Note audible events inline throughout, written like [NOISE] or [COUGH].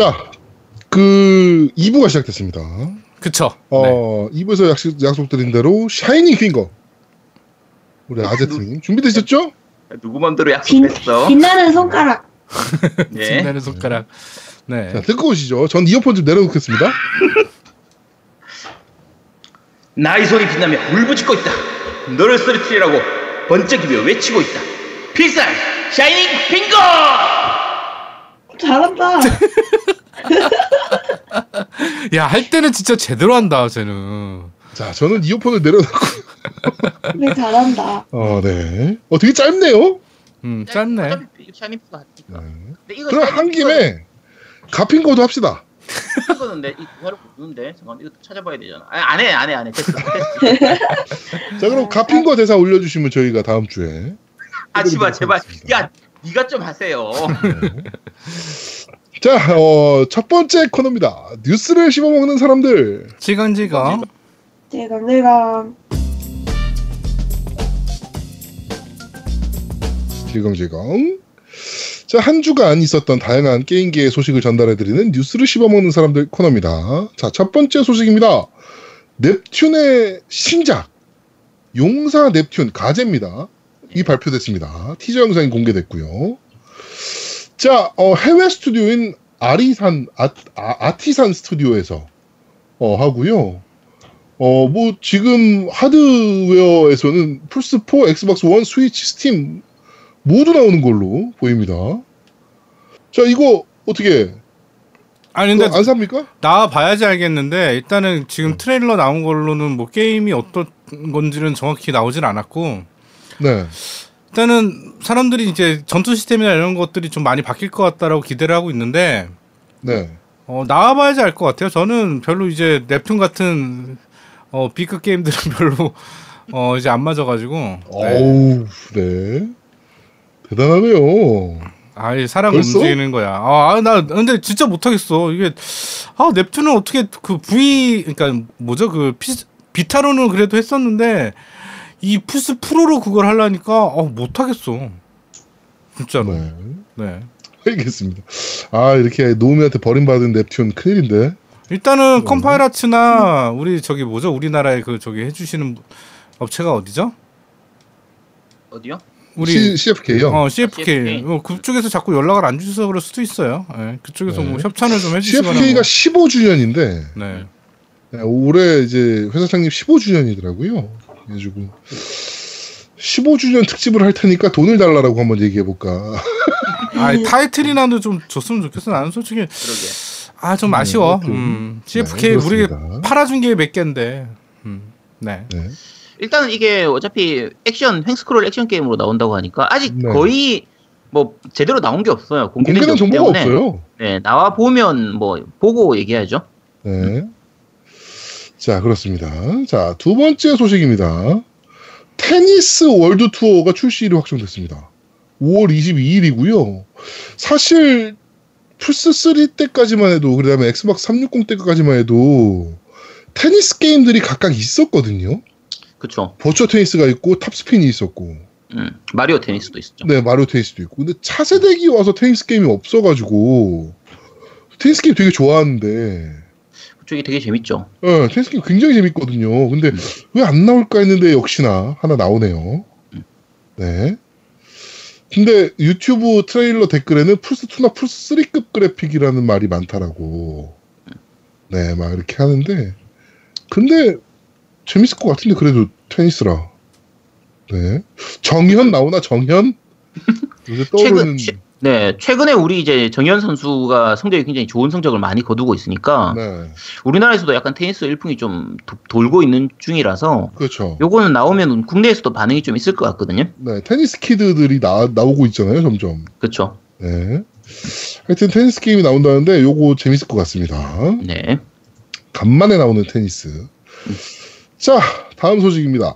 자, 그 2부가 시작됐습니다. 그쵸. 어, 2부에서 약속, 약속드린 대로 샤이닝 핑거. 우리 아제트님 준비되셨죠? 누구 맘대로 빛, 약속했어? 빛 나는 손가락. 네. [LAUGHS] 예. 빛나는 손가락. 네. 자, 듣고 오시죠. 전 이어폰 좀 내려놓겠습니다. [LAUGHS] 나의 손이 빛나며 울부짖고 있다. 너를 쓰러뜨리라고 번쩍이며 외치고 있다. 필살 샤이닝 핑거! 잘한다. [LAUGHS] 야, 할 때는 진짜 제대로 한다, 쟤는. 자, 저는 이어폰을 내려놓고. 네, 잘한다. 어, [LAUGHS] 네. 어, 되게 짧네요. 음, 짧네. 네. 그럼 한 김에 가핑거도 합시다. 이거는데 이 바로 보는데 잠깐 이거 찾아봐야 되잖아. 아, 안 해, 안 해, 안 해. 됐어, 됐어. [LAUGHS] 자, 그럼 가핑거 대사 올려주시면 저희가 다음 주에. 아, 제발, 제발. 야, 네가 좀 하세요. [LAUGHS] 자, 어, 첫 번째 코너입니다. 뉴스를 씹어먹는 사람들. 지강지강. 제가 내가 질겅질겅. 자, 한 주간 있었던 다양한 게임계의 소식을 전달해드리는 뉴스를 씹어먹는 사람들 코너입니다. 자, 첫 번째 소식입니다. 넵튠의 신작, 용사 넵튠 가제입니다. 이 발표됐습니다. 티저 영상이 공개됐고요. 자, 어, 해외 스튜디오인 아리산, 아, 아, 티산 스튜디오에서 어, 하고요. 어, 뭐, 지금 하드웨어에서는 플스 4, 엑스박스 1, 스위치, 스팀 모두 나오는 걸로 보입니다. 자, 이거 어떻게 아니, 근데 안 삽니까? 나와 봐야지 알겠는데, 일단은 지금 트레일러 나온 걸로는 뭐 게임이 어떤 건지는 정확히 나오진 않았고, 네. 일단은 사람들이 이제 전투 시스템이나 이런 것들이 좀 많이 바뀔 것 같다라고 기대를 하고 있는데, 네. 어, 나와봐야지 알 것 같아요. 저는 별로 이제 넵튠 같은 어, B급 게임들은 [LAUGHS] 별로 어, 이제 안 맞아가지고. 네. 어우, 네. 대단하네요. 아이 사람 벌써? 움직이는 거야. 아, 아, 나 근데 진짜 못하겠어. 이게 아 넵튠은 어떻게 그 V 그러니까 뭐죠 그 피, 비타로는 그래도 했었는데 이 플스 프로로 그걸 하려니까 어 못하겠어. 진짜로. 네. 네. 알겠습니다. 아, 이렇게 노우미한테 버림받은 넵튠 큰일인데. 일단은 컴파일하트나 우리 저기 뭐죠 우리나라에 그 저기 해주시는 업체가 어디죠? 어디요? 우리 C, CFK요. 어 CFK, CFK. 어, 그쪽에서 자꾸 연락을 안 주셔서 그럴 수도 있어요. 예, 그쪽에서 네. 뭐 협찬을 좀 해주시거나. CFK가 뭐. 15주년인데, 네. 올해 이제 회사 창립 15주년이더라고요. 그래가지고, 15주년 특집을 할 테니까 돈을 달라고 한번 얘기해 볼까. [LAUGHS] 아 타이틀이나도 좀 줬으면 좋겠어. 나는 솔직히 그러게. 아좀 네, 아쉬워. 하여튼. 음, 네, CFK 우리 그렇습니다. 팔아준 게 몇 개인데. 음, 네. 네. 일단은 이게 어차피 액션 횡스크롤 액션 게임으로 나온다고 하니까 아직 네. 거의 뭐 제대로 나온 게 없어요. 공개된 정보가 없어요. 네, 나와 보면 뭐 보고 얘기하죠. 네. 자, 그렇습니다. 자, 두 번째 소식입니다. Tennis World Tour가 출시일이 확정됐습니다. 5월 22일이고요. 사실 플스 3 때까지만 해도 그다음에 Xbox 360 때까지만 해도 테니스 게임들이 각각 있었거든요. 그쵸. Virtua Tennis가 있고 Top Spin이 있었고, 음, Mario Tennis도 있었죠. 네 Mario Tennis도 있고. 근데 차세대기 와서 테니스 게임이 없어가지고 테니스 게임 되게 좋아하는데 그 쪽이 되게 재밌죠. 예, 테니스 게임 굉장히 재밌거든요. 근데 왜 안 나올까 했는데 역시나 하나 나오네요. 네. 근데 유튜브 트레일러 댓글에는 플스2나 플스3급 그래픽이라는 말이 많다라고. 네, 막 이렇게 하는데. 근데 재밌을 것 같은데 그래도 테니스라. 네. 정현 나오나 정현? [LAUGHS] 요새 떠오르는. 최근 최, 네 최근에 우리 이제 정현 선수가 성적이 굉장히 좋은 성적을 많이 거두고 있으니까 네. 우리나라에서도 약간 테니스 일풍이 좀 도- 돌고 있는 중이라서 그렇죠. 요거는 나오면 국내에서도 반응이 좀 있을 것 같거든요. 네, 테니스 키드들이 나, 나오고 있잖아요, 점점. 그렇죠. 네. 하여튼 테니스 게임이 나온다는데 요거 재밌을 것 같습니다. 네. 간만에 나오는 테니스. 자, 다음 소식입니다.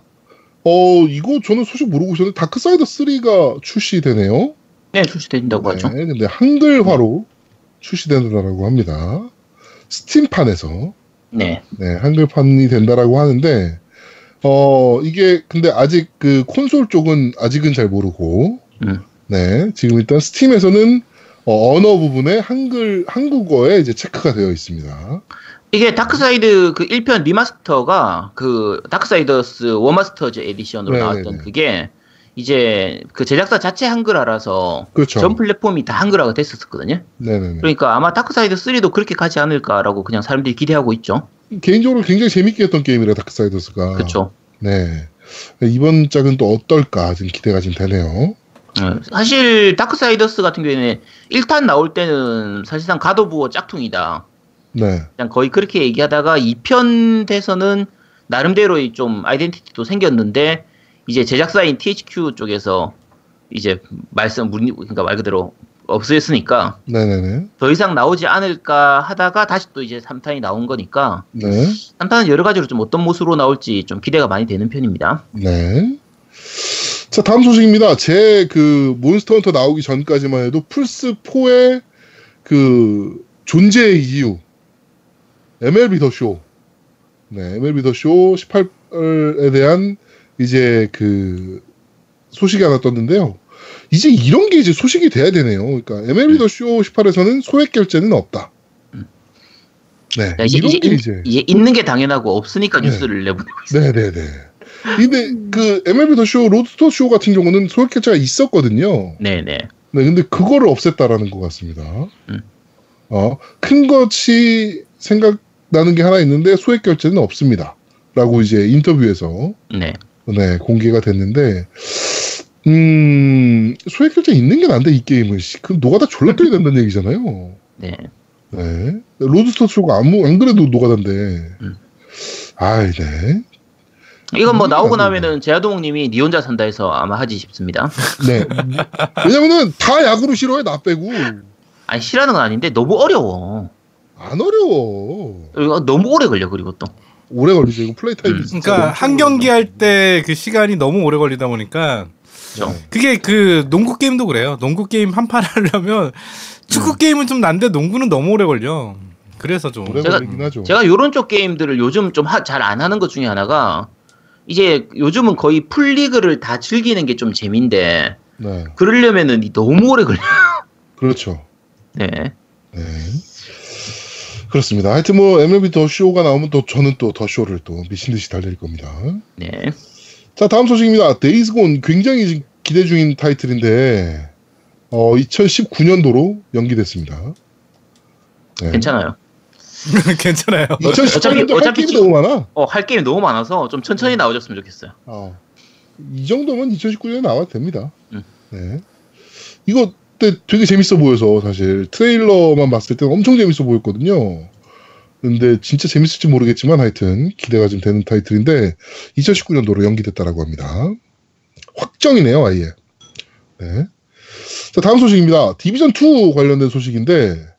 어, 이거 저는 소식 모르고 있었는데 다크사이더 3가 출시되네요. 네 출시된다고 하죠. 네, 근데 한글화로 출시된다라고 합니다. 스팀판에서 네. 네, 한글판이 된다라고 하는데 어, 이게 근데 아직 그 콘솔 쪽은 아직은 잘 모르고 음. 네, 지금 일단 스팀에서는 어, 언어 부분에 한글 한국어에 이제 체크가 되어 있습니다. 이게 Darksiders 그 1편 리마스터가 그 Darksiders Warmastered Edition으로 네네네. 나왔던 그게 이제 그 제작사 자체 한글화라서 그렇죠. 전 플랫폼이 다 한글화가 됐었거든요. 네네네. 그러니까 아마 Darksiders 3도 그렇게 가지 않을까라고 그냥 사람들이 기대하고 있죠. 개인적으로 굉장히 재밌게 했던 게임이라 Darksiders가. 그렇죠. 네. 이번 작은 또 어떨까 지금 기대가 좀 되네요. 어, 사실 다크사이더스 같은 경우에는 1탄 나올 때는 사실상 가도부어 짝퉁이다. 네. 그냥 거의 그렇게 얘기하다가 2편 돼서는 나름대로의 좀 아이덴티티도 생겼는데 이제 제작사인 THQ 쪽에서 이제 말씀 문 그러니까 말 그대로 없어졌으니까 네네네. 더 이상 나오지 않을까 하다가 다시 또 이제 3탄이 나온 거니까 네. 3탄은 여러 가지로 좀 어떤 모습으로 나올지 좀 기대가 많이 되는 편입니다. 네. 자, 다음 소식입니다. 제 그 몬스터 헌터 나오기 전까지만 해도 플스 4의 그 존재의 이유. MLB 더 쇼. 네, MLB 더 쇼 18에 대한 이제 그 소식이 하나 떴는데요. 이제 이런 게 이제 소식이 돼야 되네요. 그러니까 MLB 더 쇼 18에서는 소액 결제는 없다. 네, 이제, 이런 게 있- 이제 이제 있는 게 당연하고 없으니까 네. 뉴스를 내보내고 있어요. 네 네 네. 근데 그 MLB The Show, Road to the Show 같은 경우는 소액 결제가 있었거든요. 네 네. 네, 근데 그거를 없앴다라는 것 같습니다. 음. 어, 큰 것이 생각나는 게 하나 있는데 소액 결제는 없습니다. 라고 이제 인터뷰에서 네. 네, 공개가 됐는데, 음, 소액 결제 있는 게 난데, 이 게임은. 씨, 그럼 노가다 졸라 뛰어야 된다는 얘기잖아요. 네. 네. Road to the Show가 아무, 안 그래도 노가다인데. 음. 아이, 네. 이건 뭐 음, 나오고. 나면은 제아도목님이 니 혼자 산다 해서 아마 하지 싶습니다. 네. 왜냐면은 다 야구를 싫어해, 나 빼고. 아니 싫어하는 건 아닌데 너무 어려워. 안 어려워. 이거 너무 오래 걸려 그리고 또. 오래 걸리죠. 이거 플레이 타임이. 음. 그러니까 한 경기 할 때 그 시간이 너무 오래 걸리다 보니까 그렇죠. 네. 그게 그 농구 게임도 그래요. 농구 게임 한 판 하려면 축구 음. 게임은 좀 난데 농구는 너무 오래 걸려. 그래서 좀 오래 제가- 걸리긴 하죠. 제가 요런 쪽 게임들을 요즘 좀 잘 안 하는 것 중에 하나가 이제 요즘은 거의 풀리그를 다 즐기는 게 좀 재미인데 네. 그러려면은 이 너무 오래 걸려. 그렇죠. 네. 네. 그렇습니다. 하여튼 뭐 MLB 더 쇼가 나오면 또 저는 또 The Show를 또 미친 듯이 달릴 겁니다. 네. 자 다음 소식입니다. Days Gone 굉장히 기대 중인 타이틀인데 어 2019년도로 연기됐습니다. 네. 괜찮아요. [LAUGHS] 괜찮아요. 2019년도 할 어차피 게임이 지금- 너무 많아. 어, 할 게임이 너무 많아서 좀 천천히 나와줬으면 좋겠어요. 어. 이 정도면 2019년에 나와도 됩니다. 음. 네. 이거 때 되게 재밌어 보여서 사실 트레일러만 봤을 때는 엄청 재밌어 보였거든요. 근데 진짜 재밌을지 모르겠지만 하여튼 기대가 좀 되는 타이틀인데 2019년도로 연기됐다라고 합니다. 확정이네요, 아예. 네. 자, 다음 소식입니다. Division 2 관련된 소식인데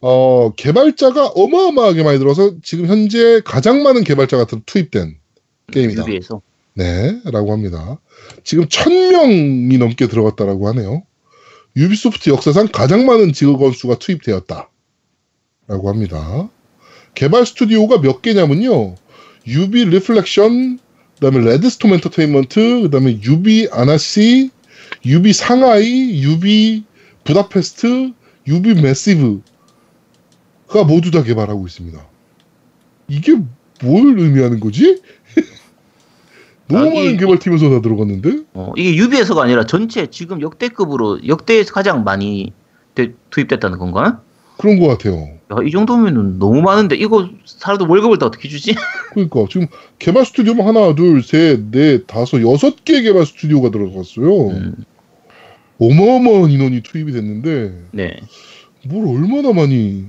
어, 개발자가 어마어마하게 많이 들어서 지금 현재 가장 많은 개발자가 투입된 게임이다. 유비에서. 네, 라고 합니다. 지금 천명이 넘게 들어갔다라고 하네요. 유비소프트 역사상 가장 많은 직원 수가 투입되었다. 라고 합니다. 개발 스튜디오가 몇 개냐면요. 유비 Reflections, 그 다음에 Red Storm Entertainment, 그 다음에 유비 Annecy, 유비 상하이, 유비 부다페스트, 유비 Massive가 모두 다 개발하고 있습니다. 이게 뭘 의미하는 거지? 너무 아, 이- 많은 개발팀에서 다 들어갔는데? 어, 이게 유비에서가 아니라 전체 지금 역대급으로 역대에서 가장 많이 되- 투입됐다는 건가? 그런 것 같아요. 야, 이 정도면은 너무 많은데 이거 사람들 월급을 다 어떻게 주지? [LAUGHS] 그러니까 지금 개발 스튜디오만 하나, 둘, 셋, 넷, 다섯, 여섯 개 개발 스튜디오가 들어갔어요. 음, 어마어마한 인원이 투입이 됐는데 네. 뭘 얼마나 많이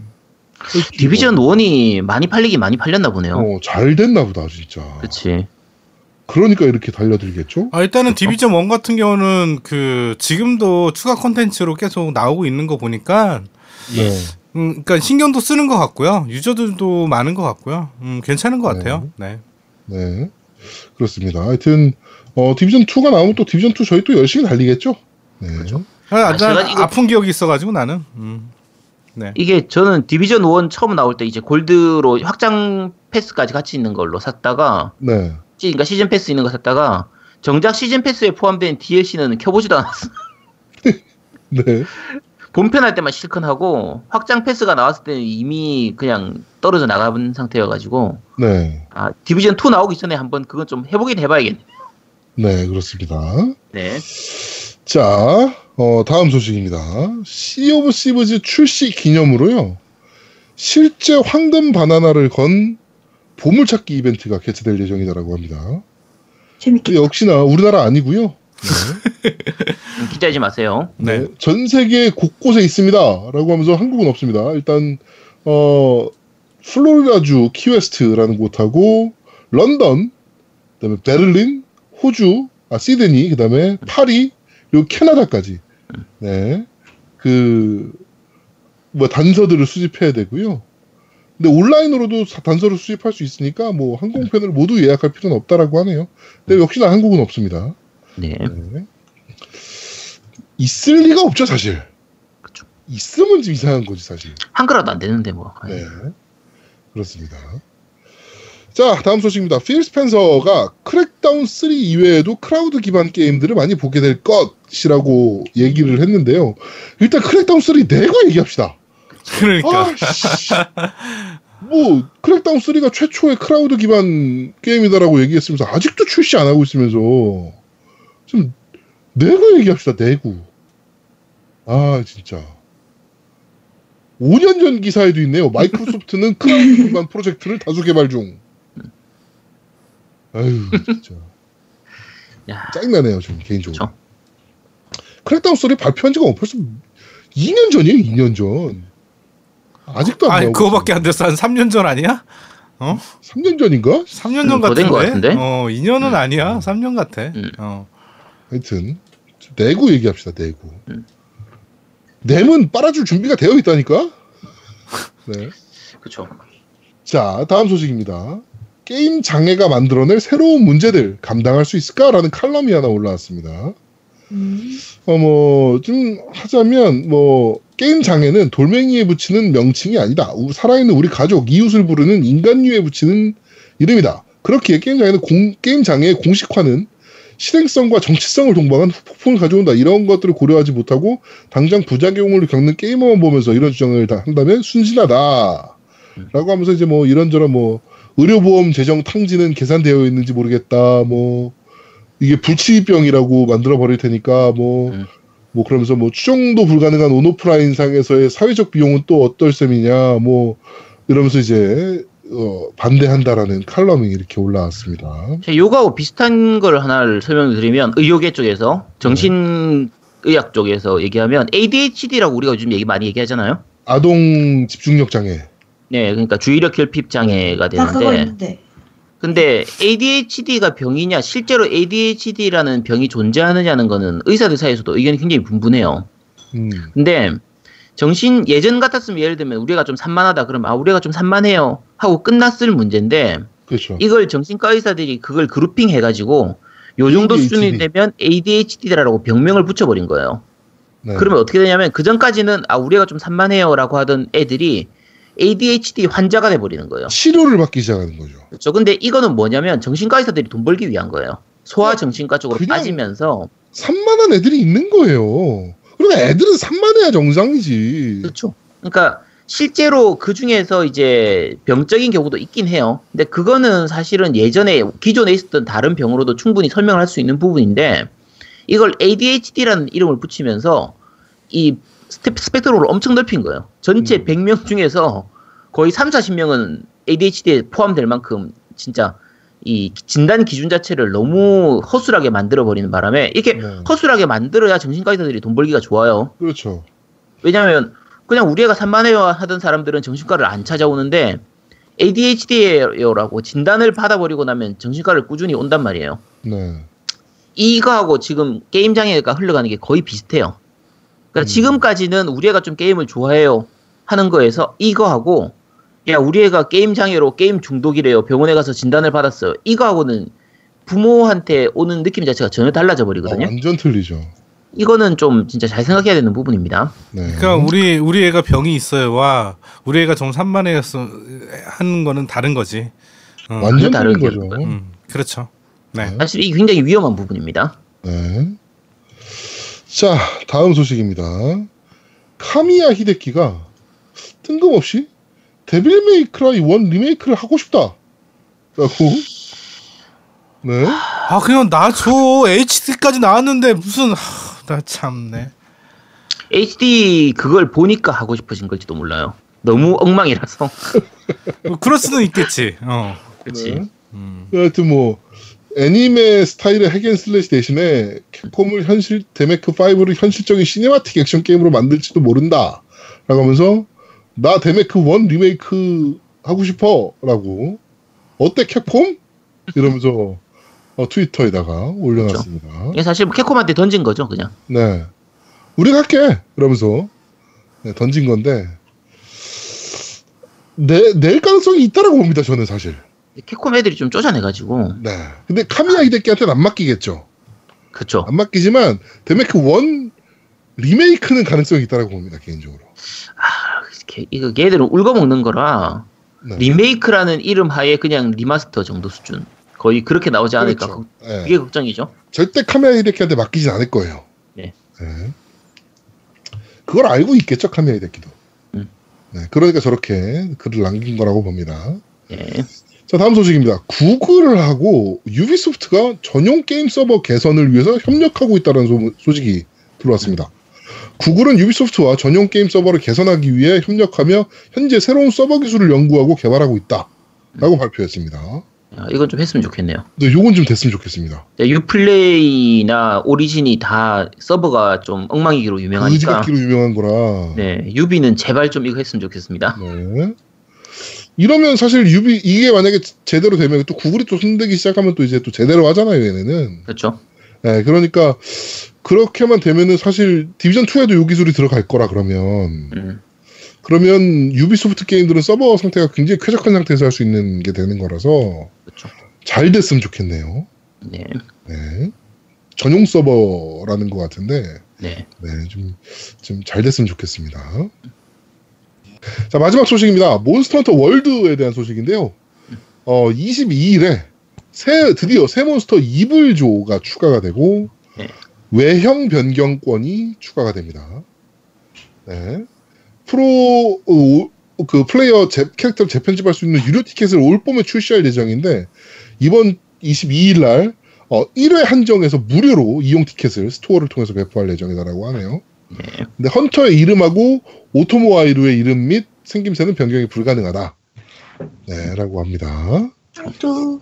했지? 디비전 1이 많이 팔리긴 많이 팔렸나 보네요. 어, 잘 됐나 보다 진짜. 그치. 그러니까 이렇게 달려들겠죠? 아, 일단은 그렇죠. 디비전 1 같은 경우는 그 지금도 추가 콘텐츠로 계속 나오고 있는 거 보니까 네. 음, 그러니까 신경도 쓰는 것 같고요. 유저들도 많은 것 같고요. 음, 괜찮은 것 네. 같아요. 네. 네. 그렇습니다. 하여튼 어, 디비전 2가 나오면 또 디비전 2 저희 또 열심히 달리겠죠? 네. 아, 아, 난 제가 이거- 아픈 기억이 있어 가지고 나는. 음. 네. 이게 저는 디비전 1 처음 나올 때 이제 골드로 확장 패스까지 같이 있는 걸로 샀다가 네. 시- 그러니까 시즌 패스 있는 거 샀다가 정작 시즌 패스에 포함된 DLC는 켜보지도 않았어. [LAUGHS] 네. 본편 할 때만 실컷 하고 확장 패스가 나왔을 때는 이미 그냥 떨어져 나간 상태여가지고 네. 아 Division 2 나오기 전에 한번 그건 좀 해보긴 해봐야겠네. 네, 그렇습니다. 네. 자, 어, 다음 소식입니다. Sea of Thieves 출시 기념으로요. 실제 황금 바나나를 건 보물찾기 이벤트가 개최될 예정이다라고 합니다. 재밌겠다. 역시나 우리나라 아니고요. 네. 음, [LAUGHS] 기대하지 마세요. 네. 네, 전 세계 곳곳에 있습니다라고 하면서 한국은 없습니다. 일단 어 플로리다주 키웨스트라는 곳하고 런던, 그다음에 베를린, 호주, 아 시드니, 그다음에 파리 그리고 캐나다까지 네. 그 뭐 단서들을 수집해야 되고요. 근데 온라인으로도 사- 단서를 수집할 수 있으니까 뭐 항공편을 모두 예약할 필요는 없다라고 하네요. 근데 역시나 한국은 없습니다. 네. 네. 있을 리가 없죠, 사실. 그쵸. 있으면 좀 이상한 거지, 사실. 한글화도 안 되는데 뭐. 네. 그렇습니다. 자, 다음 소식입니다. 필 스펜서가 Crackdown 3 이외에도 클라우드 기반 게임들을 많이 보게 될 것이라고 얘기를 했는데요. 일단 Crackdown 3 내고 얘기합시다. 그러니까 아, 씨. 뭐 Crackdown 3가 최초의 클라우드 기반 게임이다라고 얘기했으면서 아직도 출시 안 하고 있으면서 좀 내고 얘기합시다. 내고. 아 진짜. 5년 전 기사에도 있네요. 마이크로소프트는 클라우드 [LAUGHS] 기반 프로젝트를 다수 개발 중. 아유 진짜 야, 짜증나네요. 좀 개인적으로. 그쵸. Crackdown 3 발표한 지가 벌써 2년 전이에요. 2년 전. 아직도 안 아니 나오고 그거밖에 안 됐어 한 3년 전 아니야? 3년 전인가? 3년 음, 전 더된것 같은데? 같은데? 어 2년은 음. 아니야 3년 같아 음. 어. 하여튼 좀 내고 얘기합시다. 내고. 음. 내면 빨아줄 준비가 되어 있다니까. [LAUGHS] 네. 그쵸. 자 다음 소식입니다. 게임 장애가 만들어낼 새로운 문제들 감당할 수 있을까라는 칼럼이 하나 올라왔습니다. 음. 어뭐 좀 하자면 뭐 게임 장애는 돌멩이에 붙이는 명칭이 아니다. 우- 살아있는 우리 가족 이웃을 부르는 인간류에 붙이는 이름이다. 그렇기에 게임 장애는 공- 게임 장애의 공식화는 실행성과 정치성을 동반한 폭풍을 가져온다. 이런 것들을 고려하지 못하고 당장 부작용을 겪는 게이머만 보면서 이런 주장을 다 한다면 순진하다. 라고 하면서 이제 뭐 이런저런 뭐 의료보험 재정 탕진은 계산되어 있는지 모르겠다. 뭐 이게 불치병이라고 만들어 버릴 테니까 뭐 음. 뭐 그러면서 뭐 추정도 불가능한 온오프라인 상에서의 사회적 비용은 또 어떨 셈이냐 뭐 이러면서 이제 어, 반대한다라는 칼럼이 이렇게 올라왔습니다. 요거하고 비슷한 걸 하나를 설명을 드리면 의료계 쪽에서 정신의학 쪽에서 얘기하면 ADHD라고 우리가 요즘 얘기 많이 얘기하잖아요. 아동 집중력 장애. 네, 그러니까 주의력 결핍 장애가 나 그거 되는데 있는데. 근데 ADHD가 병이냐 실제로 ADHD라는 병이 존재하느냐는 거는 의사들 사이에서도 의견이 굉장히 분분해요. 음, 근데 정신 예전 같았으면 예를 들면 우리가 좀 산만하다 그러면 아 우리가 좀 산만해요 하고 끝났을 문제인데 그렇죠. 이걸 정신과 의사들이 그걸 그룹핑 해가지고 요 정도 ADHD. 수준이 되면 ADHD라고 병명을 붙여버린 거예요. 네. 그러면 어떻게 되냐면 그 전까지는 아 우리가 좀 산만해요라고 하던 애들이 ADHD 환자가 돼버리는 거예요. 치료를 받기 시작하는 거죠. 그렇죠. 근데 이거는 뭐냐면 정신과 의사들이 돈 벌기 위한 거예요. 소아 정신과 쪽으로 빠지면서 산만한 애들이 있는 거예요. 그리고 애들은 산만해야 정상이지. 그렇죠. 그러니까 실제로 그 중에서 이제 병적인 경우도 있긴 해요. 근데 그거는 사실은 예전에 기존에 있었던 다른 병으로도 충분히 설명을 할 수 있는 부분인데 이걸 ADHD라는 이름을 붙이면서 이 스펙, 스펙트럼을 엄청 넓힌 거예요. 전체 음. 100명 중에서 거의 3, 40명은 ADHD에 포함될 만큼 진짜 이 진단 기준 자체를 너무 허술하게 만들어 버리는 바람에 이렇게 네. 허술하게 만들어야 정신과 의사들이 돈 벌기가 좋아요. 그렇죠. 왜냐면 그냥 우리 애가 산만해요 하던 사람들은 정신과를 안 찾아오는데 ADHD라고 진단을 받아버리고 나면 정신과를 꾸준히 온단 말이에요. 네. 이거하고 지금 게임 장애가 흘러가는 게 거의 비슷해요. 그러니까 음. 지금까지는 우리 애가 좀 게임을 좋아해요 하는 거에서 이거하고 야 우리 애가 게임 장애로 게임 중독이래요 병원에 가서 진단을 받았어요 이거하고는 부모한테 오는 느낌 자체가 전혀 달라져 아, 버리거든요. 완전 틀리죠. 이거는 좀 진짜 잘 생각해야 되는 부분입니다. 네. 그러니까 우리 우리 애가 병이 있어요 와 우리 애가 좀 산만해서 하는 거는 다른 거지. 어. 완전 다른 거죠. 음, 그렇죠. 네. 사실 이게 굉장히 위험한 부분입니다. 네. 자, 다음 소식입니다. 카미야 히데키가 뜬금없이 데빌 메이크라이 원 리메이크를 하고 싶다. 라고. 네. 아 그냥 나줘 HD까지 나왔는데 무슨 하, 나 참네. HD 그걸 보니까 하고 싶어진 걸지도 몰라요. 너무 엉망이라서. 뭐 그럴 수는 있겠지. 어. 그렇지. 네. 음. 하여튼 뭐 애니메 스타일의 hack and slash 대신에 캡콤을 현실 데메크 5를 현실적인 cinematic 액션 게임으로 만들지도 모른다. 라고 하면서 나 데메크 1 리메이크 하고 싶어 라고 어때 캡콤? 이러면서 어, 트위터에다가 올려놨습니다. 이게 사실 뭐 캡콤한테 던진 거죠, 그냥. 네. 우리가 할게! 이러면서 네, 던진 건데, 내, 낼 가능성이 있다라고 봅니다, 저는 사실. 캡콤 애들이 좀 쪼잔해가지고. 네. 근데 카미야 히데키한테는 안 맡기겠죠. 그쵸. 안 맡기지만, 데메크 1 리메이크는 가능성이 있다라고 봅니다, 개인적으로. 이렇게 이거 걔들은 울거먹는 거라 네. 리메이크라는 이름 하에 그냥 remaster 정도 수준. 거의 그렇게 나오지 않을까. 그렇죠. 그- 네. 그게 걱정이죠. 절대 카미야 히데키한테 맡기진 않을 거예요. 네. 네. 그걸 알고 있겠죠, 카미야 히데키도. 음. 네. 그러니까 저렇게 글을 남긴 거라고 봅니다. 예. 자, 다음 소식입니다. 구글하고 유비소프트가 전용 게임 서버 개선을 위해서 협력하고 있다는 소, 소식이 들어왔습니다. 구글은 유비소프트와 전용 게임 서버를 개선하기 위해 협력하며 현재 새로운 서버 기술을 연구하고 개발하고 있다. 라고 발표했습니다. 야, 이건 좀 했으면 좋겠네요. 근데 요건 좀 됐으면 좋겠습니다. 자, 유플레이나 오리진이 다 서버가 좀 엉망이기로 유명하니까. 의지받기로 유명한 거라. 네, 유비는 제발 좀 이거 했으면 좋겠습니다. 네. 이러면 사실 유비 이게 만약에 제대로 되면 또 구글이 또 손대기 시작하면 또 이제 또 제대로 하잖아요, 얘네는. 그렇죠. 네, 그러니까 그렇게만 되면은 사실 디비전 2에도 요 기술이 들어갈 거라 그러면 음, 그러면 유비소프트 게임들은 서버 상태가 굉장히 쾌적한 상태에서 할 수 있는 게 되는 거라서 그렇죠. 잘 됐으면 좋겠네요. 네, 네. 전용 서버라는 것 같은데 네. 네, 좀, 좀 잘 됐으면 좋겠습니다. 자, 마지막 소식입니다. 몬스터 헌터 월드에 대한 소식인데요. 어, 22일에 새, 드디어 새 몬스터 이블조가 추가가 되고, 네. 외형 변경권이 추가가 됩니다. 네. 프로, 어, 그 플레이어 재, 캐릭터를 재편집할 수 있는 유료 티켓을 올 봄에 출시할 예정인데, 이번 22일 날, 어, 1회 한정에서 무료로 이용 티켓을 store를 통해서 배포할 예정이다라고 하네요. 네. 근데 헌터의 이름하고 오토모아이루의 이름 및 생김새는 변경이 불가능하다. 네, 라고 합니다. 또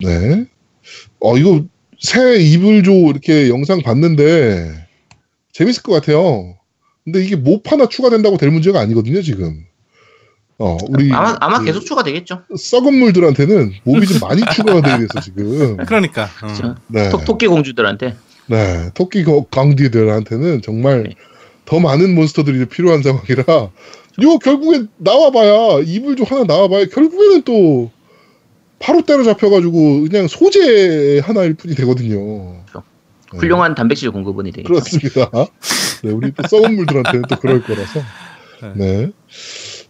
네. 어, 이거 새 이블조 이렇게 영상 봤는데 재밌을 것 같아요. 근데 이게 몹 하나 추가된다고 될 문제가 아니거든요, 지금. 어, 우리 아마 아마 그 계속 추가되겠죠. 썩은 물들한테는 몹이 좀 많이 추가가 되어 있어 지금. [LAUGHS] 그러니까. 어. 그렇죠. 네. 토, 토끼 공주들한테. 네, 토끼 거- 강디들한테는 정말 네. 더 많은 몬스터들이 필요한 상황이라 이거 결국에 나와봐야 이불 좀 하나 나와봐야 결국에는 또 바로 때려잡혀가지고 그냥 소재 하나일 뿐이 되거든요. 그렇죠. 네, 훌륭한 단백질 공급원이 되겠죠. 그렇습니다. 네, 우리 또 썩은 물들한테는 또 그럴 거라서. 네.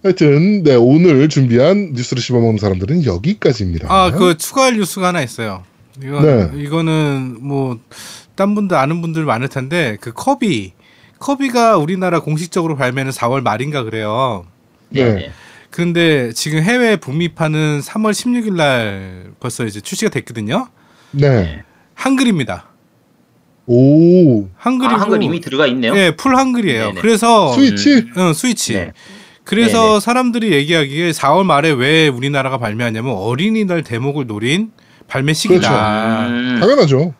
하여튼 네 오늘 준비한 뉴스를 씹어먹는 사람들은 여기까지입니다. 아, 그 추가할 뉴스가 하나 있어요. 이거 네. 이거는 뭐 딴 분들 아는 분들 많을 텐데 그 커비 커비가 우리나라 공식적으로 발매는 4월 말인가 그래요. 네. 네. 네. 근데 지금 해외 북미판은 3월 16일 날 벌써 이제 출시가 됐거든요. 네. 한글입니다. 오 한글이고 아, 한글 이미 들어가 있네요. 예, 풀 한글이에요. 네네. 그래서 스위치 응, 스위치. 네. 그래서 네네. 사람들이 얘기하기에 4월 말에 왜 우리나라가 발매하냐면 어린이날 대목을 노린 발매 시기다. 음, 당연하죠.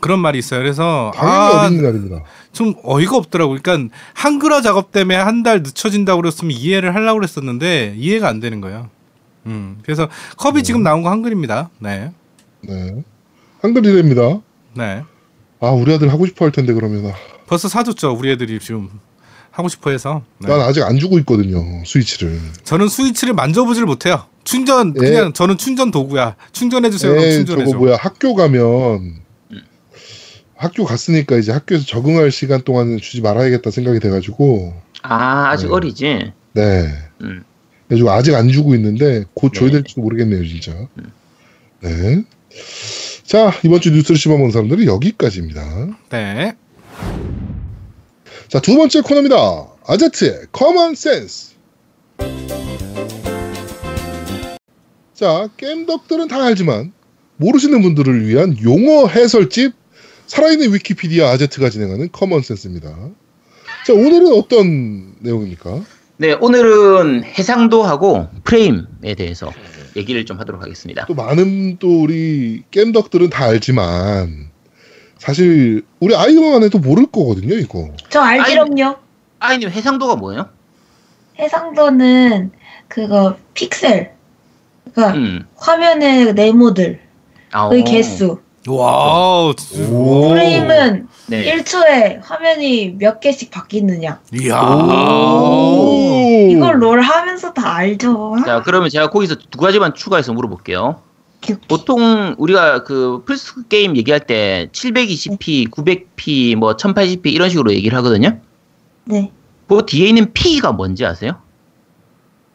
그런 말이 있어요. 그래서 당연히 아, 어린이날입니다. 좀 어이가 없더라고. 그러니까 한글화 작업 때문에 한 달 늦춰진다고 그랬으면 이해를 하려고 그랬었는데 이해가 안 되는 거예요. 음. 그래서 컵이 지금 나온 거 한글입니다. 네. 네. 한글이랍니다. 네. 아, 우리 아들 하고 싶어 할 텐데, 그러면. 아, 벌써 사줬죠. 우리 애들이 지금 하고 싶어 해서. 네. 난 아직 안 주고 있거든요, 스위치를. 저는 스위치를 만져보질 못해요. 충전 예. 그냥 저는 충전 도구야. 충전해 주세요. 에, 충전해 저거 줘. 뭐야, 학교 가면, 학교 갔으니까 이제 학교에서 적응할 시간 동안은 주지 말아야겠다 생각이 돼가지고, 아 아직 네. 어리지. 네. 음. 그래가지고 아직 안 주고 있는데, 곧 줘야 네. 될지도 모르겠네요, 진짜. 네. 자, 이번 주 뉴스를 씹어먹는 사람들은 여기까지입니다. 네. 자, 두 번째 코너입니다. 아제트의 common sense. 자, 게임 덕들은 다 알지만 모르시는 분들을 위한 용어 해설집 살아있는 위키피디아 아제트가 진행하는 common sense입니다. 자, 오늘은 어떤 내용입니까? 네, 오늘은 해상도하고 프레임에 대해서 얘기를 좀 하도록 하겠습니다. 또 많은 또 우리 게임덕들은 다 알지만 사실 우리 아이만 해도 모를 거거든요, 이거. 저 알거든요. 아이님 해상도가 뭐예요? 해상도는 그거 픽셀. 그러니까 음. 화면의 네모들의 아, 개수. wow. 프레임은 네. 1초에 화면이 몇 개씩 바뀌느냐. 이야. 오. 이걸 롤 하면서 다 알죠. 자, 그러면 제가 거기서 두 가지만 추가해서 물어볼게요. 보통 우리가 그 플스 게임 얘기할 때 720p, 900p, 뭐 1080p 이런 식으로 얘기를 하거든요. 네. 그 뒤에 있는 P가 뭔지 아세요?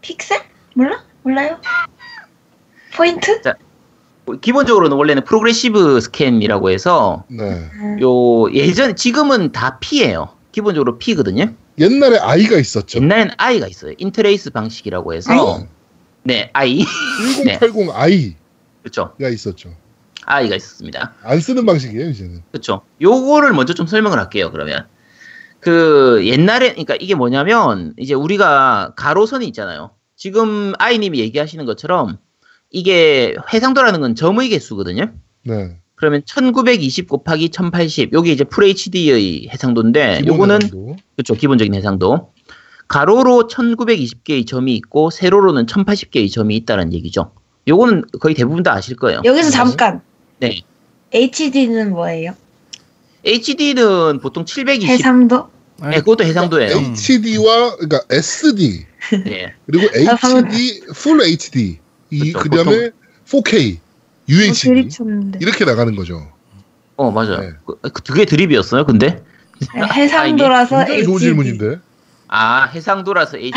픽셀? 몰라? 몰라요? 포인트? 기본적으로는 원래는 progressive scan이라고 해서 네. 음, 요 예전 지금은 다 P예요. 기본적으로 P거든요. 옛날에 I가 있었죠. 옛날엔 I가 있어요. interlace 방식이라고 해서 네 I [LAUGHS] 1080i가 그렇죠. 있었죠. I가 있었습니다. 안 쓰는 방식이에요, 이제는. 그렇죠. 요거를 먼저 좀 설명을 할게요. 그러면 그 옛날에 그러니까 이게 뭐냐면 이제 우리가 가로선이 있잖아요. 지금 아이님이 얘기하시는 것처럼 이게 해상도라는 건 점의 개수거든요. 네. 그러면 1920 곱하기 1080 요게 이제 FHD의 해상도인데 요거는 해상도. 그렇죠 기본적인 해상도 가로로 1920개의 점이 있고 세로로는 1080개의 점이 있다는 얘기죠. 요거는 거의 대부분 다 아실 거예요. 여기서 네. 잠깐. 네. HD는 뭐예요? HD는 보통 720 해상도? 네, 그것도 해상도예요. HD와 그러니까 SD 네. 그리고 아, HD, Full HD 이 그렇죠. 그다음에 4K, 어, UHD 드립쳤는데. 이렇게 나가는 거죠. 어 맞아요. 네. 그, 그게 드립이었어요. 근데 네, 해상도라서 굉장히 좋은 HD. 질문인데. 아 해상도라서 HD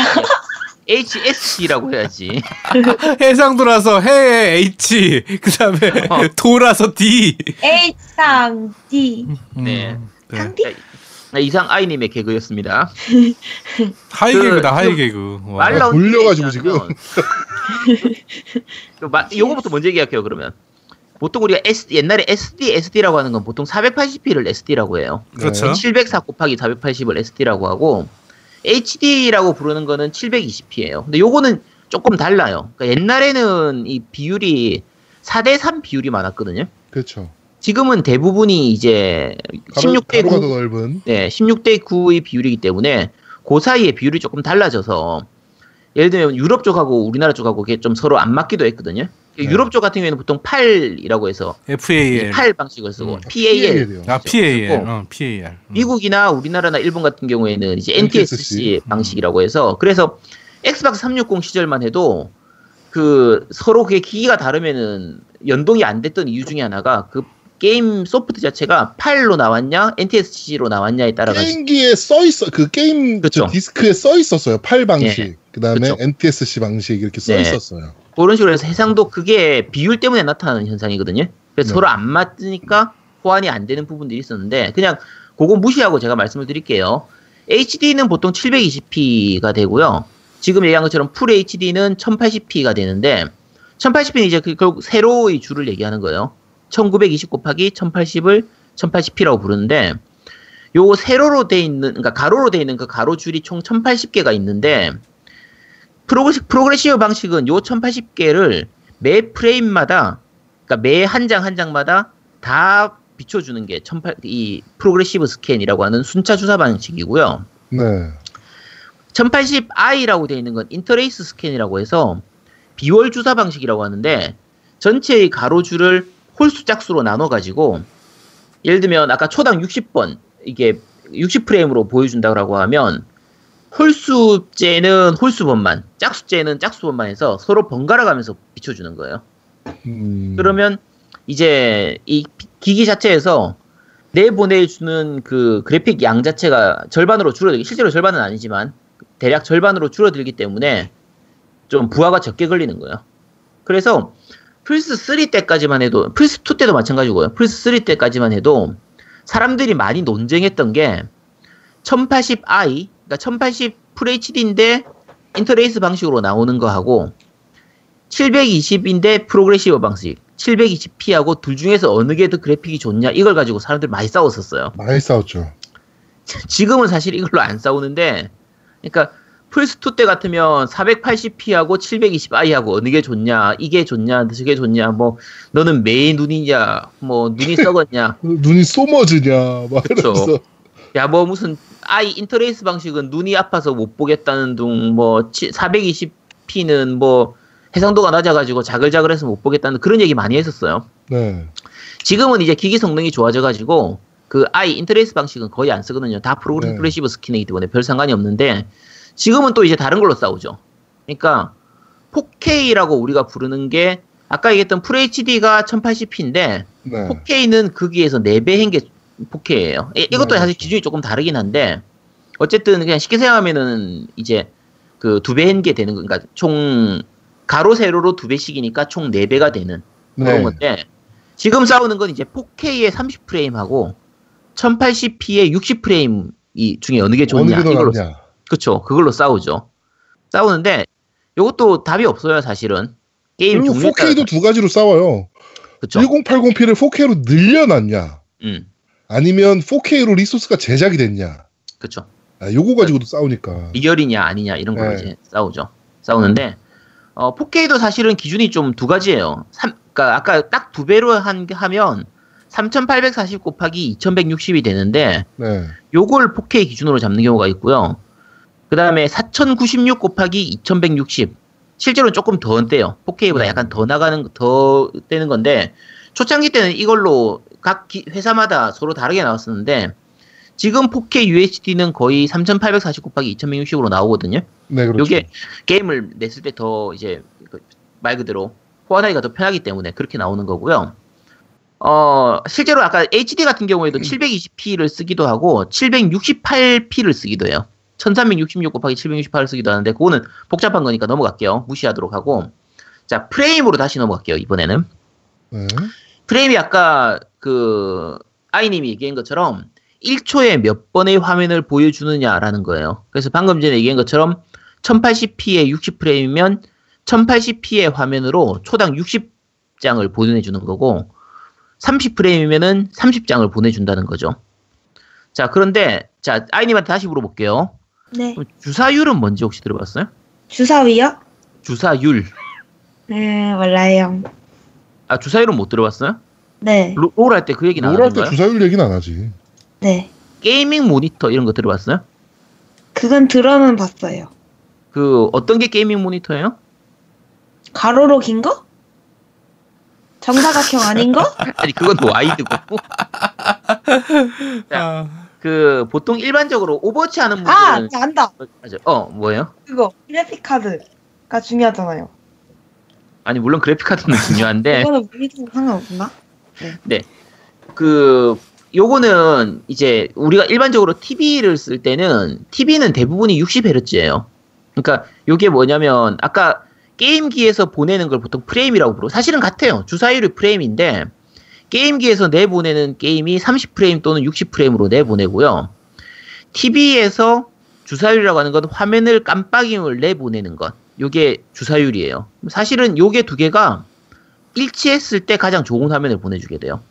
HSD라고 해야지. [LAUGHS] 해상도라서 해에 H, 그 다음에 어. 도라서 D. H상 D. 네. 음, 네. 상디? 네, 이상 아이님의 개그였습니다. [LAUGHS] 하이 그- 개그다, 하이 그- 개그. 와. 말 나온 돌려가지고 뒤에 얘기하면 [LAUGHS] 그 마- 요거부터 먼저 얘기할게요. 그러면 보통 우리가 S, 옛날에 SD, SD라고 하는 건 보통 480p를 SD라고 해요. 그렇죠. 704 곱하기 480을 SD라고 하고 HD라고 부르는 거는 720p예요. 근데 요거는 조금 달라요. 그러니까 옛날에는 이 비율이 4대 3 비율이 많았거든요. 그렇죠. 지금은 대부분이 이제 가로, 16대 가로가 더 9, 넓은. 네, 16대 9의 비율이기 때문에 그 사이의 비율이 조금 달라져서 예를 들면 유럽 쪽하고 우리나라 쪽하고 그게 좀 서로 안 맞기도 했거든요. 네. 유럽 쪽 같은 경우에는 보통 8이라고 해서 FAL. 8 방식을 쓰고 음, PAL. 아, PAL. 어, PAL. 음. 미국이나 우리나라나 일본 같은 경우에는 이제 NTSC. NTSC 방식이라고 해서 그래서 엑스박스 360 시절만 해도 그 서로 그게 기기가 다르면은 연동이 안 됐던 이유 중에 하나가 그 게임 소프트 자체가 PAL로 나왔냐 NTSC로 나왔냐에 따라 가지고 게임기에 써 있어 그 게임 그쵸. 저 디스크에 써 있었어요. PAL 방식. 네. 그다음에 그쵸. NTSC 방식 이렇게 써 네. 있었어요. 그런 식으로 해서 해상도 그게 비율 때문에 나타나는 현상이거든요. 그래서 네. 서로 안 맞으니까 호환이 안 되는 부분들이 있었는데 그냥 그거 무시하고 제가 말씀을 드릴게요. HD는 보통 720p가 되고요. 지금 얘기한 것처럼 Full HD는 1080p가 되는데 1080p는 이제 그 결국 세로의 줄을 얘기하는 거예요. 1920 곱하기 1080을 1080p라고 부르는데 요 세로로 돼 있는 그러니까 가로로 돼 있는 그 가로 줄이 총 1080개가 있는데 progressi, progressive 방식은 요 1080개를 매 프레임마다 그러니까 매 한 장한 장마다 다 비춰주는 게 1008, 이 progressive 스캔이라고 하는 순차 주사 방식이고요. 네. 1080i라고 되어 있는 건 interlace 스캔이라고 해서 비월 주사 방식이라고 하는데 전체의 가로줄을 홀수 짝수로 나눠 가지고 예를 들면 아까 초당 60번 이게 60프레임으로 보여준다고 하면 홀수째는 홀수번만 짝수째는 짝수번만 해서 서로 번갈아 가면서 비춰주는 거예요. 음, 그러면 이제 이 기- 기기 자체에서 내보내주는 그 그래픽 양 자체가 절반으로 줄어들기 실제로 절반은 아니지만 대략 절반으로 줄어들기 때문에 좀 부하가 적게 걸리는 거예요. 그래서 플스 3 때까지만 해도 플스 2 때도 마찬가지고요. 플스 3 때까지만 해도 사람들이 많이 논쟁했던 게 1080i, 그러니까 1080 FHD인데 interlace 방식으로 나오는 거하고 720인데 progressive 방식, 720p하고 둘 중에서 어느 게 더 그래픽이 좋냐 이걸 가지고 사람들 많이 싸웠었어요. 많이 싸웠죠. 지금은 사실 이걸로 안 싸우는데, 그러니까 플스2 때 같으면 480p하고 720i하고 어느 게 좋냐, 이게 좋냐, 저게 좋냐, 뭐 너는 매의 눈이냐, 뭐 눈이 [LAUGHS] 썩었냐, 눈이 쏘머지냐 막. 이러면서 야뭐 무슨 아이 인터레이스 방식은 눈이 아파서 못 보겠다는 둥, 뭐 420p는 뭐 해상도가 낮아가지고 자글자글해서 못 보겠다는 그런 얘기 많이 했었어요. 네. 지금은 이제 기기 성능이 좋아져가지고 그 i interlace 방식은 거의 안 쓰거든요. 다 progressive 스캔이기 때문에 별 상관이 없는데 지금은 또 이제 다른 걸로 싸우죠. 그러니까 4K라고 우리가 부르는 게 아까 얘기했던 FHD가 1080p인데 네. 4K는 거기에서 4배인 게 4K예요. 이 것도 네, 사실. 기준이 조금 다르긴 한데 어쨌든 그냥 쉽게 생각하면은 이제 그 두 배인 게 되는 거 그러니까 총 가로 세로로 두 배씩이니까 총 4배가 되는 그런 네. 건데 지금 싸우는 건 이제 4K의 30프레임하고 1080p의 60프레임 이 중에 어느 게 어느 좋냐 게더 이걸로 낫냐. 그쵸 그걸로 싸우죠 싸우는데 이것도 답이 없어요 사실은 게임 종류에 4K도 두 가지로 싸워요. 그쵸 1080p를 4K로 늘려놨냐, 음 아니면 4K로 리소스가 제작이 됐냐. 그쵸 아, 요거 가지고도 싸우니까. 리얼이냐 아니냐 이런 걸로 네. 이제 싸우죠 싸우는데 어 4K도 사실은 기준이 좀 두 가지예요 삼, 그러니까 아까 딱 두 배로 한, 하면 3840 곱하기 2160이 되는데 네. 요걸 4K 기준으로 잡는 경우가 있고요. 그 다음에 4096 곱하기 2160. 실제로는 조금 더 떼요. 4K보다 네. 약간 더 나가는, 더 떼는 건데, 초창기 때는 이걸로 각 기- 회사마다 서로 다르게 나왔었는데, 지금 4K UHD는 거의 3840 곱하기 2160으로 나오거든요. 네, 그렇죠. 요게 게임을 냈을 때 더 이제 그말 그대로 호환하기가 더 편하기 때문에 그렇게 나오는 거고요. 어, 실제로 아까 HD 같은 경우에도 720p를 쓰기도 하고 768p를 쓰기도 해요. 1366 곱하기 768을 쓰기도 하는데 그거는 복잡한 거니까 넘어갈게요. 무시하도록 하고. 자, 프레임으로 다시 넘어갈게요. 이번에는. 네. 프레임이 아까 그 아이님이 얘기한 것처럼 1초에 몇 번의 화면을 보여주느냐라는 거예요. 그래서 방금 전에 얘기한 것처럼 1080p에 60프레임이면 1080p의 화면으로 초당 60장을 보내주는 거고 30프레임이면은 30장을 보내준다는 거죠. 자 그런데 자 아이님한테 다시 물어볼게요. 네. 주사율은 뭔지 혹시 들어봤어요? 주사위요? 주사율. 네, 몰라요. 아 주사율은 못 들어봤어요? 네. 롤 할 때 그 얘기 롤할 때 나왔는가요? 주사율 얘기는 안 하지. 네. gaming 모니터 이런 거 들어봤어요? 그건 들어는 봤어요. 그 어떤 게 gaming 모니터예요? 가로로 긴 거? 정사각형 아닌 거? 아니 그건 뭐 wide고 [LAUGHS] 아, 그 보통 일반적으로 Overwatch 하는 분들은 아, 나 안다. 맞아. 어 뭐예요? 그거 그래픽 카드가 중요하잖아요. 아니 물론 그래픽 카드는 [LAUGHS] 중요한데 그거는 모니터 상관없나? 그 요거는 이제 우리가 일반적으로 TV를 쓸 때는 TV는 대부분이 60Hz예요. 그러니까 요게 뭐냐면 아까 게임기에서 보내는 걸 보통 프레임이라고 부르고 사실은 같아요. 주사율이 프레임인데 게임기에서 내보내는 게임이 30프레임 또는 60프레임으로 내보내고요. TV에서 주사율이라고 하는 건 화면을 깜빡임을 내보내는 것. 요게 주사율이에요. 사실은 요게 두 개가 일치했을 때 가장 좋은 화면을 보내주게 돼요.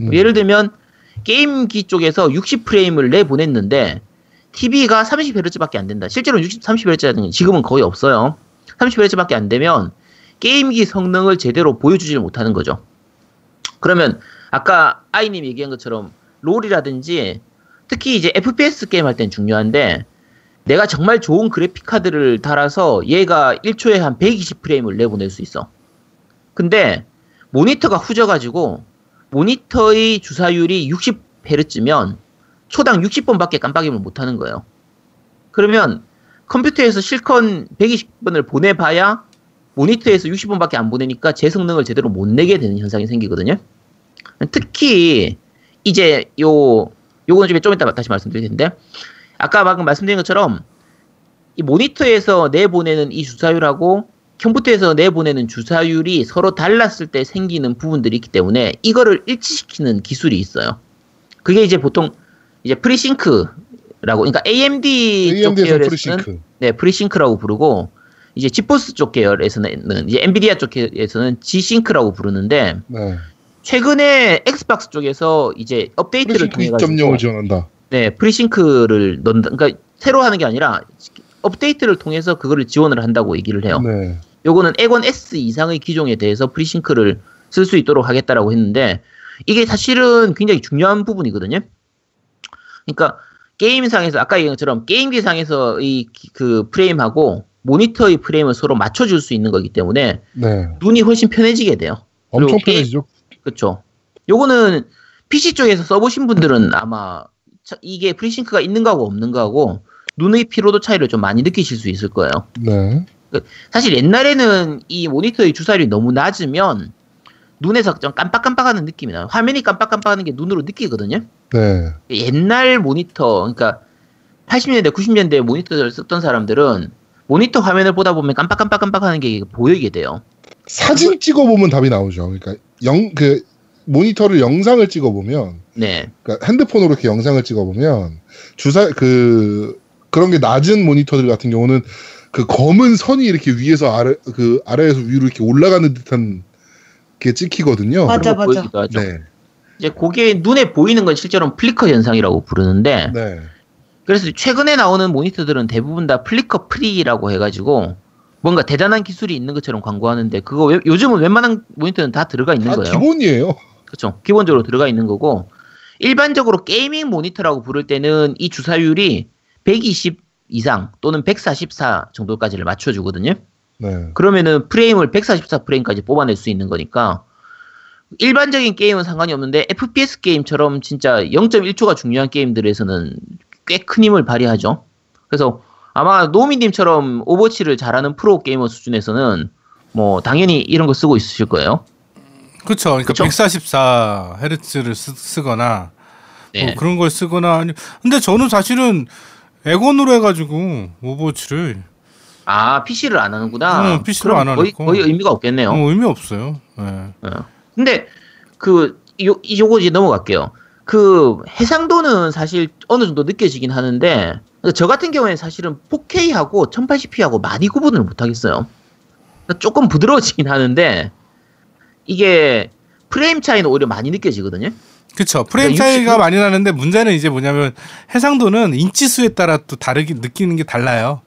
음. 예를 들면 게임기 쪽에서 60프레임을 내보냈는데 TV가 30Hz밖에 안 된다. 실제로 60, 30Hz는 지금은 거의 없어요. 30Hz밖에 안 되면 게임기 성능을 제대로 보여주질 못하는 거죠. 그러면 아까 아이님 얘기한 것처럼 롤이라든지 특히 이제 FPS 게임 할 땐 중요한데 내가 정말 좋은 그래픽 카드를 달아서 얘가 1초에 한 120프레임을 내보낼 수 있어. 근데 모니터가 후져가지고 모니터의 주사율이 60Hz면 초당 60번밖에 깜빡임을 못하는 거예요. 그러면 컴퓨터에서 실컷 120번을 보내봐야 모니터에서 60번밖에 안 보내니까 제 성능을 제대로 못 내게 되는 현상이 생기거든요. 특히 이제 요 요거는 좀, 좀 이따 다시 말씀드릴 텐데 아까 방금 말씀드린 것처럼 이 모니터에서 내보내는 이 주사율하고 컴퓨터에서 내보내는 주사율이 서로 달랐을 때 생기는 부분들이 있기 때문에 이거를 일치시키는 기술이 있어요. 그게 이제 보통 이제 FreeSync라고 그러니까 AMD 쪽 AMD에서 계열에서는 FreeSync. 네, FreeSync라고 부르고 이제 GeForce 쪽 계열에서는 이제 엔비디아 쪽에서는 G-Sync라고 부르는데 네. 최근에 Xbox 쪽에서 이제 업데이트를 통해 FreeSync 2.0을 가지고 지원한다. 네, FreeSync를 넣는다. 그러니까 새로 하는 게 아니라 업데이트를 통해서 그거를 지원을 한다고 얘기를 해요. 네. 요거는 엑원 S 이상의 기종에 대해서 FreeSync를 쓸 수 있도록 하겠다라고 했는데 이게 사실은 굉장히 중요한 부분이거든요. 그러니까 게임상에서 아까 얘기한 것처럼 게임기상에서 이 그 프레임하고 모니터의 프레임을 서로 맞춰줄 수 있는 거기 때문에 네. 눈이 훨씬 편해지게 돼요. 엄청 편해지죠. 그렇죠. 요거는 PC 쪽에서 써보신 분들은 아마 차- 이게 프리싱크가 있는 거하고 없는 거하고 눈의 피로도 차이를 좀 많이 느끼실 수 있을 거예요. 네. 사실 옛날에는 이 모니터의 주사율이 너무 낮으면 눈에서 좀 깜빡깜빡하는 느낌이 나요. 화면이 깜빡깜빡하는 게 눈으로 느끼거든요. 네. 옛날 모니터, 그러니까 80년대, 90년대 모니터를 썼던 사람들은 모니터 화면을 보다 보면 깜빡깜빡깜빡하는 게 보이게 돼요. 사진 찍어 보면 답이 나오죠. 그러니까 영, 그, 모니터를 영상을 찍어 보면, 네, 그러니까 핸드폰으로 이렇게 영상을 찍어 보면, 주사, 그, 그런 게 낮은 모니터들 같은 경우는 그 검은 선이 이렇게 위에서 아래, 그 아래에서 위로 이렇게 올라가는 듯한 게 찍히거든요. 맞아, 맞아. 네. 이제 그게 눈에 보이는 건 실제로 flicker 현상이라고 부르는데 네. 그래서 최근에 나오는 모니터들은 대부분 다 flicker free라고 해가지고 뭔가 대단한 기술이 있는 것처럼 광고하는데 그거 왜- 요즘은 웬만한 모니터는 다 들어가 있는 다 거예요. 기본이에요. 그렇죠. 기본적으로 들어가 있는 거고 일반적으로 gaming 모니터라고 부를 때는 이 주사율이 120 이상 또는 144 정도까지를 맞춰주거든요. 네. 그러면은 프레임을 144 프레임까지 뽑아낼 수 있는 거니까 일반적인 게임은 상관이 없는데 FPS 게임처럼 진짜 0.1초가 중요한 게임들에서는 꽤 큰 힘을 발휘하죠. 그래서 아마 노미님처럼 Overwatch를 잘하는 프로 게이머 수준에서는 뭐 당연히 이런 거 쓰고 있으실 거예요. 그렇죠. 그러니까 그쵸? 144 헤르츠를 쓰, 거나 네. 뭐 그런 걸 쓰거나 아니 근데 저는 사실은 엑원으로 해가지고 Overwatch를 아 PC를 안 하는구나. 응, PC 를 그럼 안 거의, 하니까. 거의 의미가 없겠네요. 어, 의미 없어요. 예. 어. 근데 그 요, 이- 요거 이제 넘어갈게요. 그 해상도는 사실 어느 정도 느껴지긴 하는데 저 같은 경우에는 사실은 4K하고 1080p하고 많이 구분을 못 하겠어요. 그러니까 조금 부드러워지긴 하는데 이게 프레임 차이는 오히려 많이 느껴지거든요. 그쵸. 프레임 그러니까 차이가 60 많이 나는데 문제는 이제 뭐냐면 해상도는 인치수에 따라 또 다르게 느끼는 게 달라요.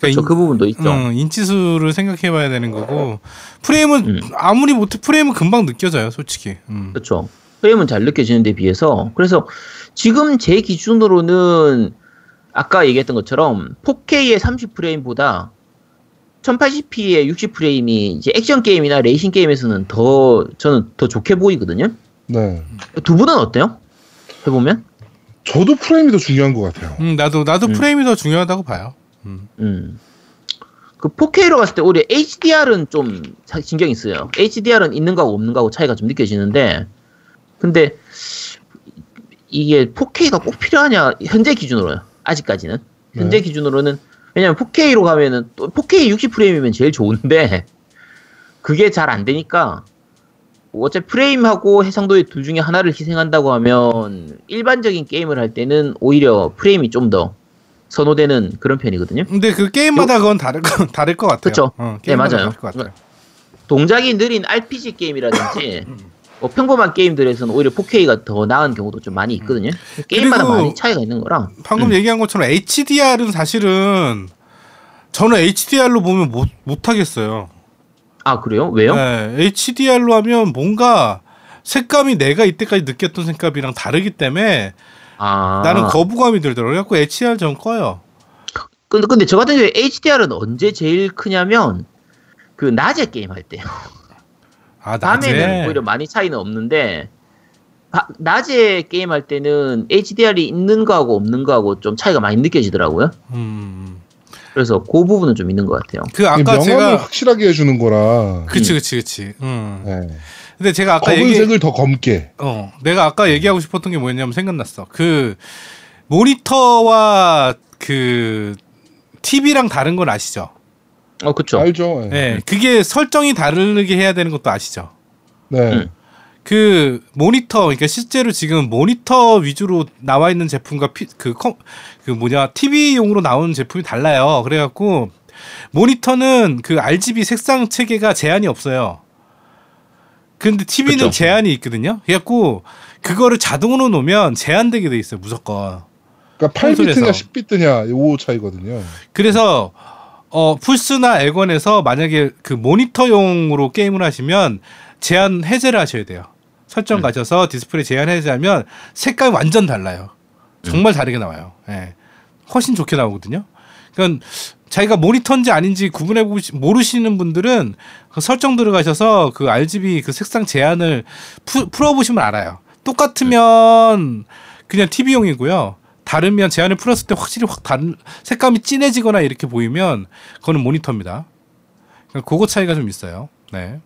그렇죠. 인- 그 부분도 있죠. 음, 인치수를 생각해봐야 되는 거고 프레임은 음. 아무리 못해 프레임은 금방 느껴져요, 솔직히. 음. 그렇죠. 프레임은 잘 느껴지는 데 비해서 그래서 지금 제 기준으로는 아까 얘기했던 것처럼 4K의 30프레임보다 1080p의 60프레임이 이제 액션 게임이나 레이싱 게임에서는 더 저는 더 좋게 보이거든요. 네. 두 분은 어때요? 해보면? 저도 프레임이 더 중요한 것 같아요. 음, 나도 나도 음. 프레임이 더 중요하다고 봐요. 음. 음. 그 4K로 갔을 때 오히려 HDR은 좀 사- 신경이 쓰여요. HDR은 있는 거하고 없는 거하고 차이가 좀 느껴지는데 근데 이게 4K가 꼭 필요하냐 현재 기준으로요. 아직까지는 현재 네. 기준으로는 왜냐면 4K로 가면은 또 4K 60프레임이면 제일 좋은데 [LAUGHS] 그게 잘 안 되니까 어차피 프레임하고 해상도의 둘 중에 하나를 희생한다고 하면 일반적인 게임을 할 때는 오히려 프레임이 좀 더 선호되는 그런 편이거든요. 근데 그 게임마다 그건 다를 거 다를 것 같아요. 그쵸. 어, 네, 맞아요. 동작이 느린 RPG 게임이라든지 뭐 평범한 게임들에서는 오히려 4K가 더 나은 경우도 좀 많이 있거든요. 게임마다 그리고 많이 차이가 있는 거랑. 방금 음. 얘기한 것처럼 HDR은 사실은 저는 HDR로 보면 못, 못 하겠어요. 아 그래요? 왜요? 네, HDR로 하면 뭔가 색감이 내가 이때까지 느꼈던 색감이랑 다르기 때문에 아 나는 거부감이 들더라고요. 그래갖고 HDR 전 꺼요. 근데 근데 저 같은 경우에 HDR은 언제 제일 크냐면 그 낮에 게임 할 때요. 아, 밤에는 낮에. 오히려 많이 차이는 없는데 바- 낮에 게임 할 때는 HDR이 있는 거하고 없는 거하고 좀 차이가 많이 느껴지더라고요. 음. 그래서 그 부분은 좀 있는 것 같아요. 그 아까 제가 확실하게 해주는 거라. 그치 그치 그치. 음. 네. 근데 제가 아까 얘기 검은색을 더 검게. 어, 내가 아까 얘기하고 싶었던 게 뭐였냐면 생각났어. 그 모니터와 그 TV랑 다른 건 아시죠? 어 그쵸. 알죠? 네. 네, 그게 설정이 다르게 해야 되는 것도 아시죠? 네. 음. 그 모니터 그러니까 실제로 지금 모니터 위주로 나와 있는 제품과 피, 그, 컴, 그 뭐냐 TV용으로 나오는 제품이 달라요. 그래갖고 모니터는 그 RGB 색상 체계가 제한이 없어요. 근데 TV는 그쵸. 제한이 있거든요. 그래갖고 그거를 자동으로 놓으면 제한되게 돼 있어요. 무조건. 그러니까 콘솔에서. 8비트냐 10비트냐 요 차이거든요. 그래서 어 플스나 엑원에서 만약에 그 모니터용으로 게임을 하시면 제한 해제를 하셔야 돼요. 설정 음. 가셔서 디스플레이 제한 해제하면 색감이 완전 달라요. 정말 다르게 나와요. 예. 훨씬 좋게 나오거든요. 그러니까 자기가 모니터인지 아닌지 구분해 보시 모르시는 분들은 그 설정 들어가셔서 그 RGB 그 색상 제한을 푸, 풀어 보시면 알아요. 똑같으면 그냥 TV용이고요. 다르면 제한을 풀었을 때 확실히 확 다른 색감이 진해지거나 이렇게 보이면 그거는 모니터입니다. 그러니까 그거 차이가 좀 있어요. 네.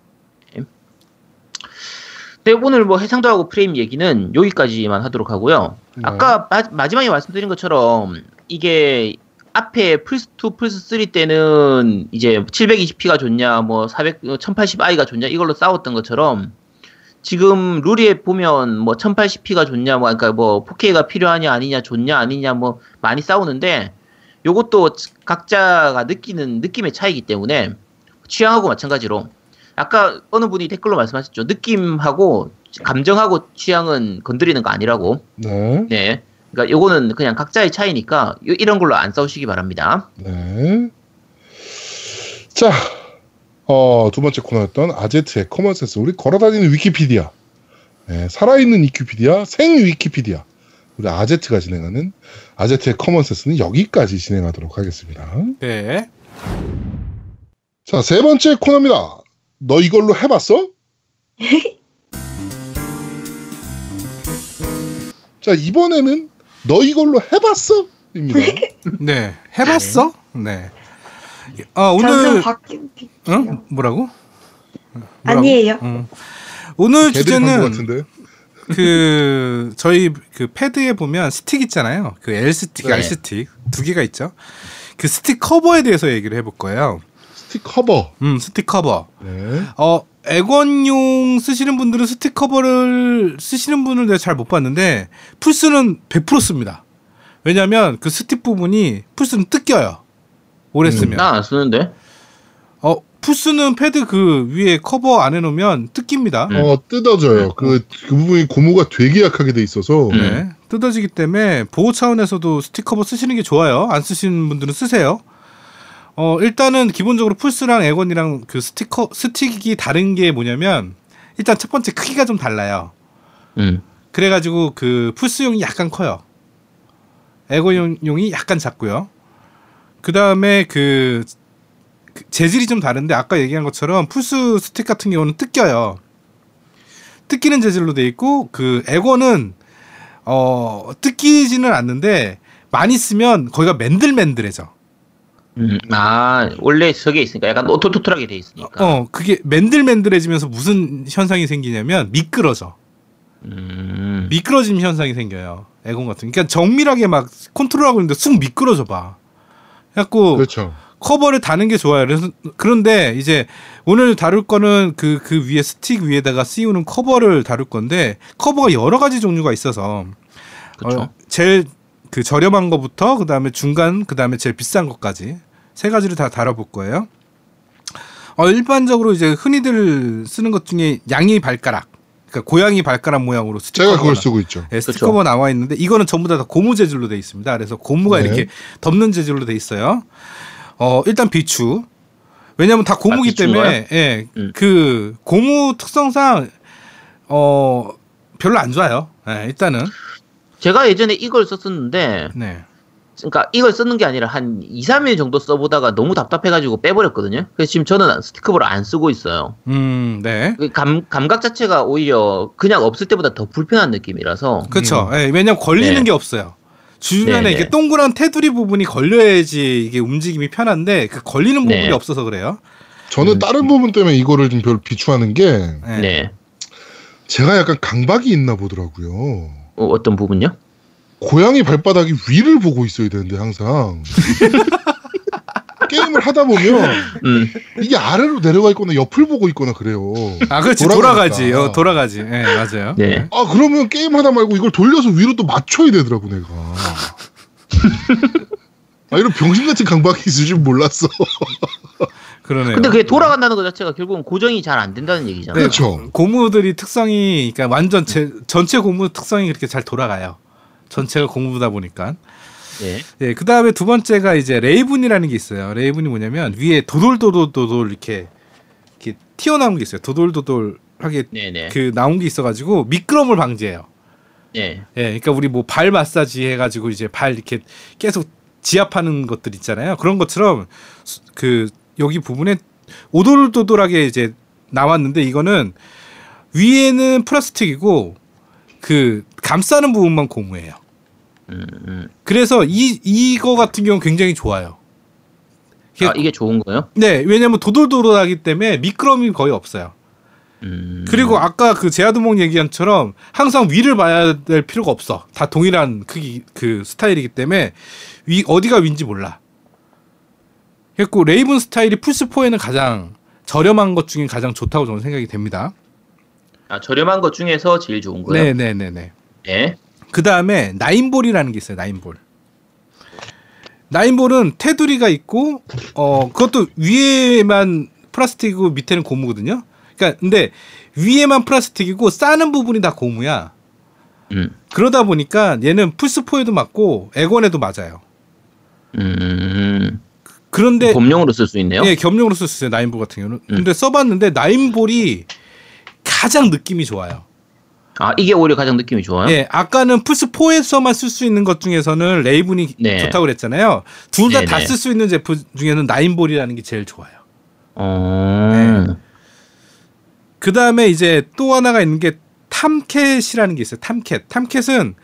네, 오늘 뭐 해상도 하고 프레임 얘기는 여기까지만 하도록 하고요. 네. 아까 마, 지막에 말씀드린 것처럼 이게 앞에 플스 2, 플스 3 때는 이제 720p가 좋냐, 뭐 400, 1080i가 좋냐 이걸로 싸웠던 것처럼 지금 룰에 보면 뭐 1080p가 좋냐, 뭐 그러니까 뭐 4K가 필요하냐 아니냐 좋냐 아니냐 뭐 많이 싸우는데 요것도 각자가 느끼는 느낌의 차이기 때문에 취향하고 마찬가지로 아까 어느 분이 댓글로 말씀하셨죠. 느낌하고 감정하고 취향은 건드리는 거 아니라고. 네. 네. 그러니까 요거는 그냥 각자의 차이니까 요- 이런 걸로 안 싸우시기 바랍니다. 네. 자, 어, 두 번째 코너였던 아제트의 common sense. 우리 걸어다니는 위키피디아. 네, 살아있는 위키피디아, 생 위키피디아. 우리 아제트가 진행하는 아제트의 common sense는 여기까지 진행하도록 하겠습니다. 네. 자, 세 번째 코너입니다. 너 이걸로 해봤어? [LAUGHS] 자, 이번에는 너 이걸로 해봤어? 입니다. 네. 해봤어? 네. 아 점점 오늘 바뀐 응? 뭐라고? 뭐라고? 아니에요. 응. 오늘 주제는. 그 저희 그 패드에 보면 스틱 있잖아요. 그 L 스틱, 네. R 스틱 두 개가 있죠. 그 스틱 커버에 대해서 얘기를 해볼 거예요. 스틱 커버. 음, 스틱 커버. 네. 어, 엑원용 쓰시는 분들은 스틱 커버를 쓰시는 분을 내가 잘 못 봤는데 플스는 100% 씁니다. 왜냐하면 그 스틱 부분이 플스는 뜯겨요. 오래 음. 쓰면. 난 안 쓰는데. 어, 플스는 패드 그 위에 커버 안 해놓으면 뜯깁니다. 음. 어, 뜯어져요. 그, 그 부분이 고무가 되게 약하게 돼 있어서. 음. 네. 뜯어지기 때문에 보호 차원에서도 스틱 커버 쓰시는 게 좋아요. 안 쓰시는 분들은 쓰세요. 어, 일단은 기본적으로 플스랑 엑원이랑 그 스티커, 스틱이 다른 게 뭐냐면 일단 첫 번째 크기가 좀 달라요. 음. 그래가지고 그 플스용이 약간 커요. 엑원용이 약간 작고요. 그 다음에 그, 그 재질이 좀 다른데 아까 얘기한 것처럼 플스 스틱 같은 경우는 뜯겨요. 뜯기는 재질로 돼 있고 그 엑원은 어 뜯기지는 않는데 많이 쓰면 거기가 맨들맨들해져. 음. 아 원래 저게 있으니까 약간 오돌토돌하게 돼 있으니까. 어 그게 맨들맨들해지면서 무슨 현상이 생기냐면 미끄러져. 음. 미끄러짐 현상이 생겨요. 엑원 같은. 그러니까 정밀하게 막 컨트롤하고 있는데 쑥 미끄러져 봐. 그래갖고 그렇죠. 커버를 다는 게 좋아요. 그래서 그런데 이제 오늘 다룰 거는 그 그 위에 스틱 위에다가 씌우는 커버를 다룰 건데 커버가 여러 가지 종류가 있어서 그쵸. 어, 제일 그 저렴한 거부터 그 다음에 중간 그 다음에 제일 비싼 것까지 세 가지를 다 다뤄볼 거예요. 어, 일반적으로 이제 흔히들 쓰는 것 중에 양이 발가락, 그러니까 고양이 발가락 모양으로 스틱 제가 그걸 쓰고 있죠. 네, 스틱 그쵸. 커버 나와 있는데 이거는 전부 다, 다 고무 재질로 돼 있습니다. 그래서 고무가 네. 이렇게 덮는 재질로 돼 있어요. 어 일단 비추. 왜냐면 다 고무기 아, 때문에 예, 음. 그 고무 특성상 어 별로 안 좋아요. 예, 일단은 제가 예전에 이걸 썼었는데, 네. 그러니까 이걸 쓰는 게 아니라 한 2, 3일 정도 써보다가 너무 답답해가지고 빼버렸거든요. 그래서 지금 저는 스티커를 안 쓰고 있어요. 음, 네. 그 감, 감각 자체가 오히려 그냥 없을 때보다 더 불편한 느낌이라서. 그렇죠. 예, 왜냐면 걸리는 네. 게 없어요. 주변에 네, 이게 네. 동그란 테두리 부분이 걸려야지 이게 움직임이 편한데 그 걸리는 부분이 네. 없어서 그래요. 저는 음. 다른 부분 때문에 이거를 좀 별 비추하는 게 예. 네. 제가 약간 강박이 있나 보더라고요. 어, 어떤 부분요? 고양이 발바닥이 위를 보고 있어야 되는데 항상 [LAUGHS] 게임을 하다 보면 음. 이게 아래로 내려가 있거나 옆을 보고 있거나 그래요. 아 그렇지. 돌아가지 어, 돌아가지 예 맞아요 네. 아 그러면 게임 하다 말고 이걸 돌려서 위로 또 맞춰야 되더라고 내가. 아 이런 병신 같은 강박이 있을 줄 몰랐어. [LAUGHS] 그러네요 근데 그게 돌아간다는 것 자체가 결국은 고정이 잘 안 된다는 얘기잖아요. 네. 그렇죠. 고무들이 특성이 그러니까 완전 제, 전체 고무 특성이 그렇게 잘 돌아가요 전체가 고무다 보니까 네. 예, 그 다음에 두 번째가 이제 레이븐이라는 게 있어요. 레이븐이 뭐냐면 위에 도돌도돌도돌 이렇게 이렇게 튀어나온 게 있어요. 도돌도돌 하게 네네. 그 나온 게 있어가지고 미끄럼을 방지해요. 네. 예, 그러니까 우리 뭐 발 마사지 해가지고 이제 발 이렇게 계속 지압하는 것들 있잖아요. 그런 것처럼 수- 그 여기 부분에 오돌도돌하게 이제 나왔는데 이거는 위에는 플라스틱이고 그 감싸는 부분만 고무예요. 음, 음. 그래서 이 이거 같은 경우는 굉장히 좋아요. 이게- 아, 이게 좋은 거예요? 네, 왜냐면 도돌도돌하기 때문에 미끄럼이 거의 없어요. 음. 그리고 아까 그 제아두목 얘기한처럼 항상 위를 봐야 될 필요가 없어. 다 동일한 크기 그 스타일이기 때문에 위 어디가 위인지 몰라. 그래고 레이븐 스타일이 플스 4에는 가장 저렴한 것 중에 가장 좋다고 저는 생각이 됩니다. 아, 저렴한 것 중에서 제일 좋은 거예요? 네, 네, 네, 네. 네. 그 다음에 나인볼이라는 게 있어요. 나인볼. 나인볼은 테두리가 있고 어 그것도 위에만 플라스틱이고 밑에는 고무거든요. 그러니까 근데 위에만 플라스틱이고 싸는 부분이 다 고무야. 음. 그러다 보니까 얘는 플스4에도 맞고 엑원에도 맞아요. 음. 그런데 범용으로 쓸 수 있네요. 예, 겸용으로 쓸 수 있어요. 나인볼 같은 경우는. 음. 근데 써봤는데 나인볼이 가장 느낌이 좋아요. 아, 이게 오히려 가장 느낌이 좋아요? 예, 아까는 플스 4에서만 쓸 수 있는 것 중에서는 레이븐이 네. 좋다고 그랬잖아요. 둘 다다 네네. 쓸수 있는 제품 중에는 나인볼이라는 게 제일 좋아요. 어. 네. 그 다음에 이제 또 하나가 있는 게 탐캣이라는 게 있어요. 탐캣. 탐캣은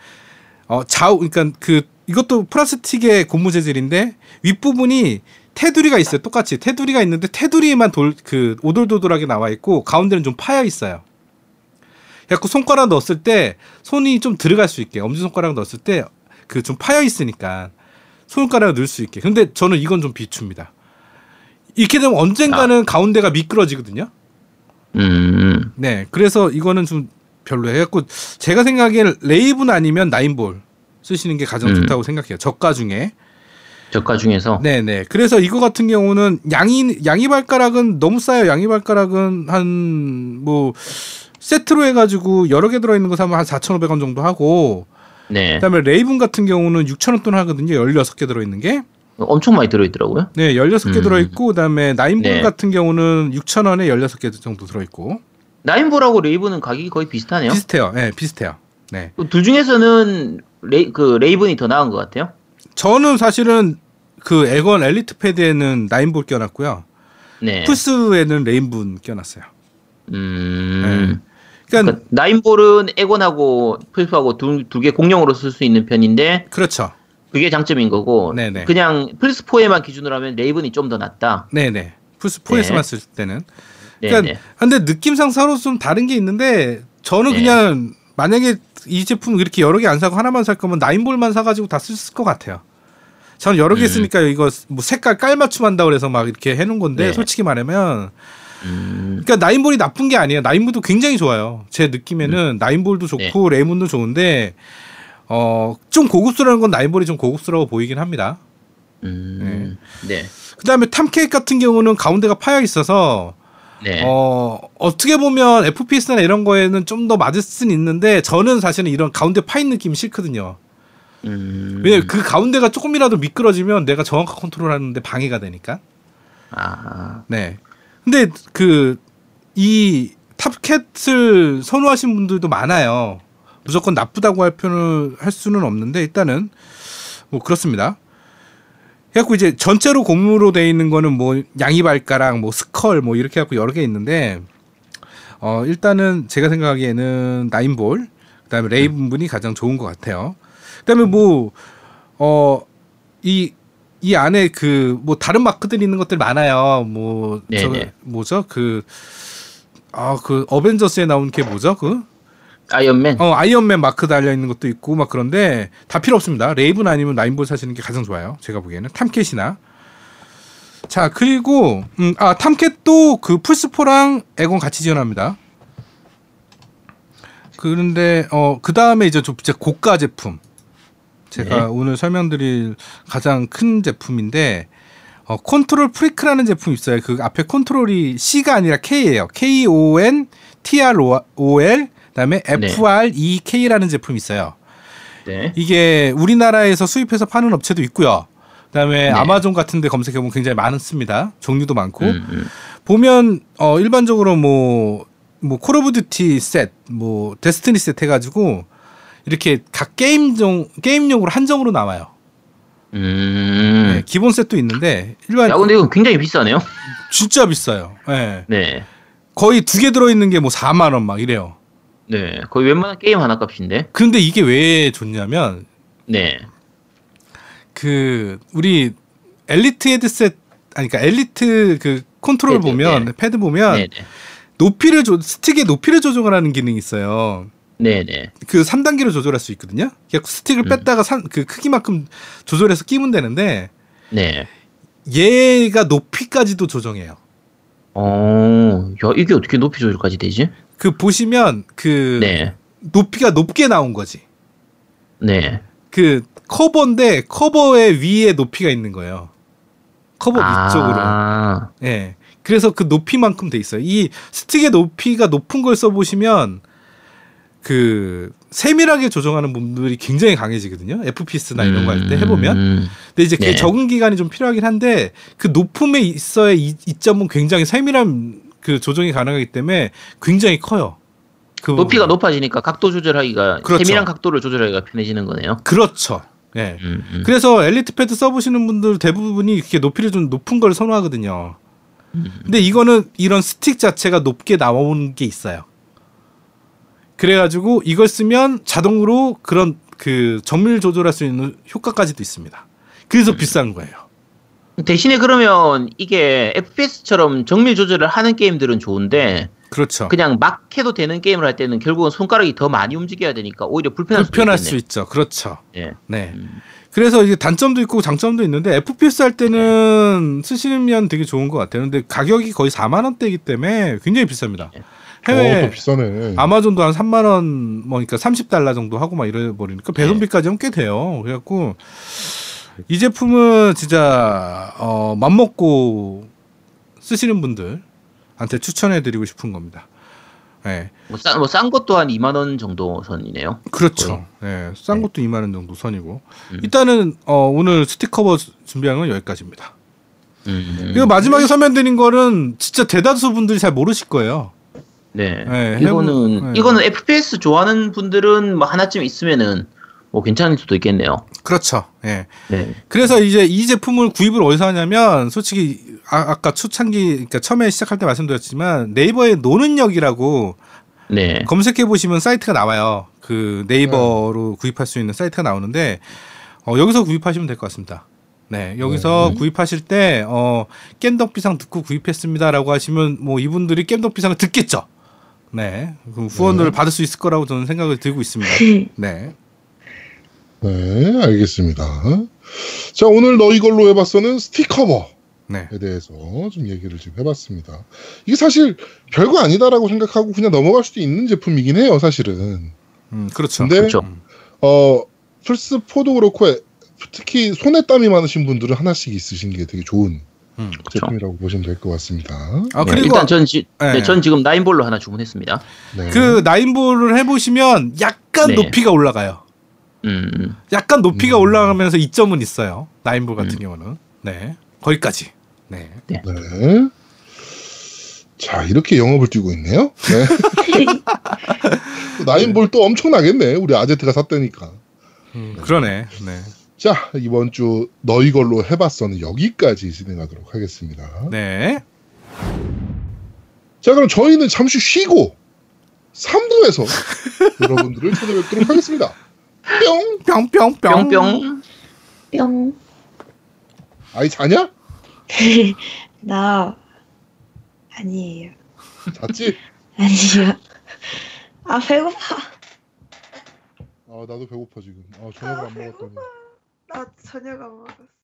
어, 좌우, 그러니까 그 이것도 플라스틱의 고무 재질인데 윗부분이 테두리가 있어요. 똑같이 테두리가 있는데 테두리에만 돌 그 오돌도돌하게 나와 있고 가운데는 좀 파여 있어요. 그래갖고 손가락 넣었을 때 손이 좀 들어갈 수 있게 엄지 손가락 넣었을 때 그 좀 파여 있으니까 손가락을 넣을 수 있게. 근데 저는 이건 좀 비춥니다. 이렇게 되면 언젠가는 가운데가 미끄러지거든요. 음. 네, 그래서 이거는 좀 별로예요. 그래갖고 제가 생각엔 레이븐 아니면 나인볼 쓰시는 게 가장 음. 좋다고 생각해요. 저가 중에. 저가 중에서. 네, 네. 그래서 이거 같은 경우는 양이 양이 발가락은 너무 싸요. 양이 발가락은 한 뭐 세트로 해가지고 여러 개 들어있는 거 사면 한 4,500원 정도 하고 네. 그다음에 레이븐 같은 경우는 6,000원 돈 하거든요. 16개 들어있는 게. 엄청 많이 들어있더라고요. 네, 16개 음. 들어있고 그다음에 나인볼 네. 같은 경우는 6,000원에 16개 정도 들어있고 나인볼하고 레이븐은 가격이 거의 비슷하네요. 비슷해요. 네, 비슷해요. 네. 둘 중에서는 레이, 그 레이븐이 더 나은 것 같아요. 저는 사실은 그 엑원 엘리트 패드에는 나인볼 껴놨고요. 네. 플스에는 레이븐 껴놨어요. 음. 그러니까 그러니까 나인볼은 엑원하고 플스하고 두 개 공용으로 쓸 수 있는 편인데 그렇죠. 그게 장점인 거고 네네. 그냥 플스 4에만 기준으로 하면 레이븐이 좀 더 낫다. 네네. 플스 4에서만 네. 쓸 때는. 네, 그러니까 네. 근데 느낌상 서로 좀 다른 게 있는데 저는 네. 그냥 만약에 이 제품 이렇게 여러 개 안 사고 하나만 살 거면 나인볼만 사가지고 다 쓸 것 같아요. 저는 여러 개 음. 쓰니까 이거 뭐 색깔 깔 맞춤 한다 그래서 막 이렇게 해놓은 건데 네. 솔직히 말하면 음, 그러니까 나인볼이 나쁜 게 아니에요. 나인볼도 굉장히 좋아요. 제 느낌에는 음. 나인볼도 네. 좋고 레이븐도 좋은데 어 좀 고급스러운 건 나인볼이 좀 고급스러워 보이긴 합니다. 음, 네. 그다음에 탐캣 같은 경우는 가운데가 파여 있어서 네. 어 어떻게 보면 FPS나 이런 거에는 좀 더 맞을 수는 있는데 저는 사실은 이런 가운데 파인 느낌이 싫거든요. 음, 왜냐면 그 가운데가 조금이라도 미끄러지면 내가 정확한 컨트롤 하는데 방해가 되니까. 아, 네. 근데 그 이 탐캣을 선호하시는 분들도 많아요. 무조건 나쁘다고 할 표현을 할 수는 없는데 일단은 뭐 그렇습니다. 그래갖고 이제 전체로 고무로 돼 있는 거는 뭐 양이 발가락, 뭐 skull, 뭐 이렇게 해갖고 여러 개 있는데 어 일단은 제가 생각하기에는 나인볼, 그다음에 레이븐이 가장 좋은 것 같아요. 그다음에 뭐 뭐이 이 안에 그 뭐 다른 마크들이 있는 것들 많아요. 뭐저 네네. 뭐죠 그 아 그 어벤져스에 나온 게 뭐죠 그 아이언맨. 어 아이언맨 마크 달려 있는 것도 있고 막 그런데 다 필요 없습니다. 레이븐 아니면 나인볼 사시는 게 가장 좋아요. 제가 보기에는 탐캣이나 자 그리고 음, 아 탐캣도 그 플스4랑 엑원 같이 지원합니다. 그런데 어 그 다음에 이제 좀 진짜 고가 제품 제가 네. 오늘 설명드릴 가장 큰 제품인데 어 Kontrol Freek이라는 제품이 있어요. 그 앞에 컨트롤이 C가 아니라 K예요. K O N T R O L 그다음에 F R E K라는 제품이 있어요. 네. 이게 우리나라에서 수입해서 파는 업체도 있고요. 그다음에 네. 아마존 같은 데 검색해 보면 굉장히 많습니다. 종류도 많고. 음, 음. 보면 어 일반적으로 뭐뭐 Call of Duty set, 뭐 Destiny set해 가지고 이렇게 각 게임종 게임용으로 한정으로 나와요. 음. 네, 기본 set도 있는데 일반 야, 근데 이건 굉장히 비싸네요. 진짜 비싸요. 네. 네. 거의 두 개 들어 있는 게 뭐 4만 원 막 이래요. 네. 거의 웬만한 게임 하나 값인데. 근데 이게 왜 좋냐면 네. 그 우리 엘리트 헤드셋 아니 그러니까 엘리트 그 컨트롤 네, 네, 보면 네. 패드 보면 네, 네. 높이를 조 스틱의 높이를 조정하는 기능이 있어요. 네, 네. 그 3단계로 조절할 수 있거든요. 스틱을 음. 뺐다가 산, 그 크기만큼 조절해서 끼면 되는데 네. 얘가 높이까지도 조정해요. 어, 야, 이게 어떻게 높이 조절까지 되지? 그 보시면 그 네. 높이가 높게 나온 거지. 네. 그 커버인데 커버의 위에 높이가 있는 거예요. 커버 위쪽으로. 아, 예. 그래서 그 높이만큼 돼 있어요. 이 스틱의 높이가 높은 걸 써보시면 그 세밀하게 조정하는 분들이 굉장히 강해지거든요. FPS나 이런 거 할 때 해보면. 음, 근데 이제 네. 적응 기간이 좀 필요하긴 한데 그 높음에 있어의 이, 이점은 굉장히 세밀한 그 조정이 가능하기 때문에 굉장히 커요. 그 높이가 부분은. 높아지니까 각도 조절하기가 그렇죠. 세밀한 각도를 조절하기가 편해지는 거네요. 그렇죠. 예. 음, 음. 그래서 엘리트 패드 써보시는 분들 대부분이 이렇게 높이를 좀 높은 걸 선호하거든요. 음. 근데 이거는 이런 스틱 자체가 높게 나오는 게 있어요. 그래가지고 이걸 쓰면 자동으로 그런 그 정밀 조절할 수 있는 효과까지도 있습니다. 그래서 음. 비싼 거예요. 대신에 그러면 이게 FPS처럼 정밀 조절을 하는 게임들은 좋은데 그렇죠. 그냥 막 해도 되는 게임을 할 때는 결국은 손가락이 더 많이 움직여야 되니까 오히려 불편할, 불편할 수. 있죠. 그렇죠. 예. 네. 음. 그래서 이게 단점도 있고 장점도 있는데 FPS 할 때는 쓰시면 되게 좋은 것 같아요. 근데 가격이 거의 4만 원대이기 때문에 굉장히 비쌉니다. 네. 해외 어, 또 비싸네. 아마존도 한 3만 원, 뭐, 그러니까 30달러 정도 하고 막 이래 버리니까 배송비까지는 꽤 돼요. 그래갖고 이 제품은 진짜 어, 맘 먹고 쓰시는 분들한테 추천해드리고 싶은 겁니다. 네, 뭐 싼, 뭐 싼 것도 한 2만 원 정도 선이네요. 그렇죠. 네, 싼 것도 2만 원 정도 선이고 음. 일단은 어, 오늘 스티커버 준비한 건 여기까지입니다. 음. 그리고 마지막에 설명드린 거는 진짜 대다수 분들이 잘 모르실 거예요. 네. 네, 이거는 해보- 네. 이거는 FPS 좋아하는 분들은 뭐 하나쯤 있으면은 뭐 괜찮을 수도 있겠네요. 그렇죠. 예. 네. 그래서 이제 이 제품을 구입을 어디서 하냐면 솔직히 아, 까 초창기 그러니까 처음에 시작할 때 말씀드렸지만 네이버에 노는 역이라고 네. 검색해 보시면 사이트가 나와요. 그 네이버로 구입할 수 있는 사이트가 나오는데 어, 여기서 구입하시면 될 것 같습니다. 네, 여기서 네. 구입하실 때 어, 깸덕비상 듣고 구입했습니다라고 하시면 뭐 이분들이 깸덕비상을 듣겠죠. 네, 그 후원을 네. 받을 수 있을 거라고 저는 생각을 들고 있습니다. [LAUGHS] 네, 네, 알겠습니다. 자, 오늘 너 이걸로 해봤어는 스티커버에 네, 대해서 좀 얘기를 좀 해봤습니다. 이게 사실 별거 아니다라고 생각하고 그냥 넘어갈 수도 있는 제품이긴 해요, 사실은. 음, 그렇죠. 근데 그렇죠. 음. 어, 플스4도 그렇고, 특히 손에 땀이 많으신 분들은 하나씩 있으신 게 되게 좋은 음. 그렇죠. 제품이라고 보시면 될 것 같습니다. 아 네, 그리고 일단 전, 지, 네. 네, 전 지금 나인볼로 하나 주문했습니다. 네. 그 나인볼을 해보시면 약간 네. 높이가 올라가요. 음, 음. 약간 높이가 음. 올라가면서 이점은 있어요. 나인볼 같은 음. 경우는. 네. 거기까지. 네. 네. 자, 이렇게 영업을 뛰고 있네요. 네. [LAUGHS] 나인볼 또 엄청나겠네. 우리 아제트가 샀다니까. 음, 그러네. 네. 자, 이번 주 너희 걸로 해봤어는 여기까지 진행하도록 하겠습니다. 네. 자, 그럼 저희는 잠시 쉬고 3부에서 [LAUGHS] 여러분들을 찾아뵙도록 하겠습니다. 뿅! 뿅 뿅 뿅. 뿅뿅. 뿅. 아이 자냐? [LAUGHS] 나 아니에요. 잤지? [LAUGHS] 아니요. 아 배고파. 아, 나도 배고파 지금. 아, 저녁을 안 먹었더니. 나 저녁 안 먹었어.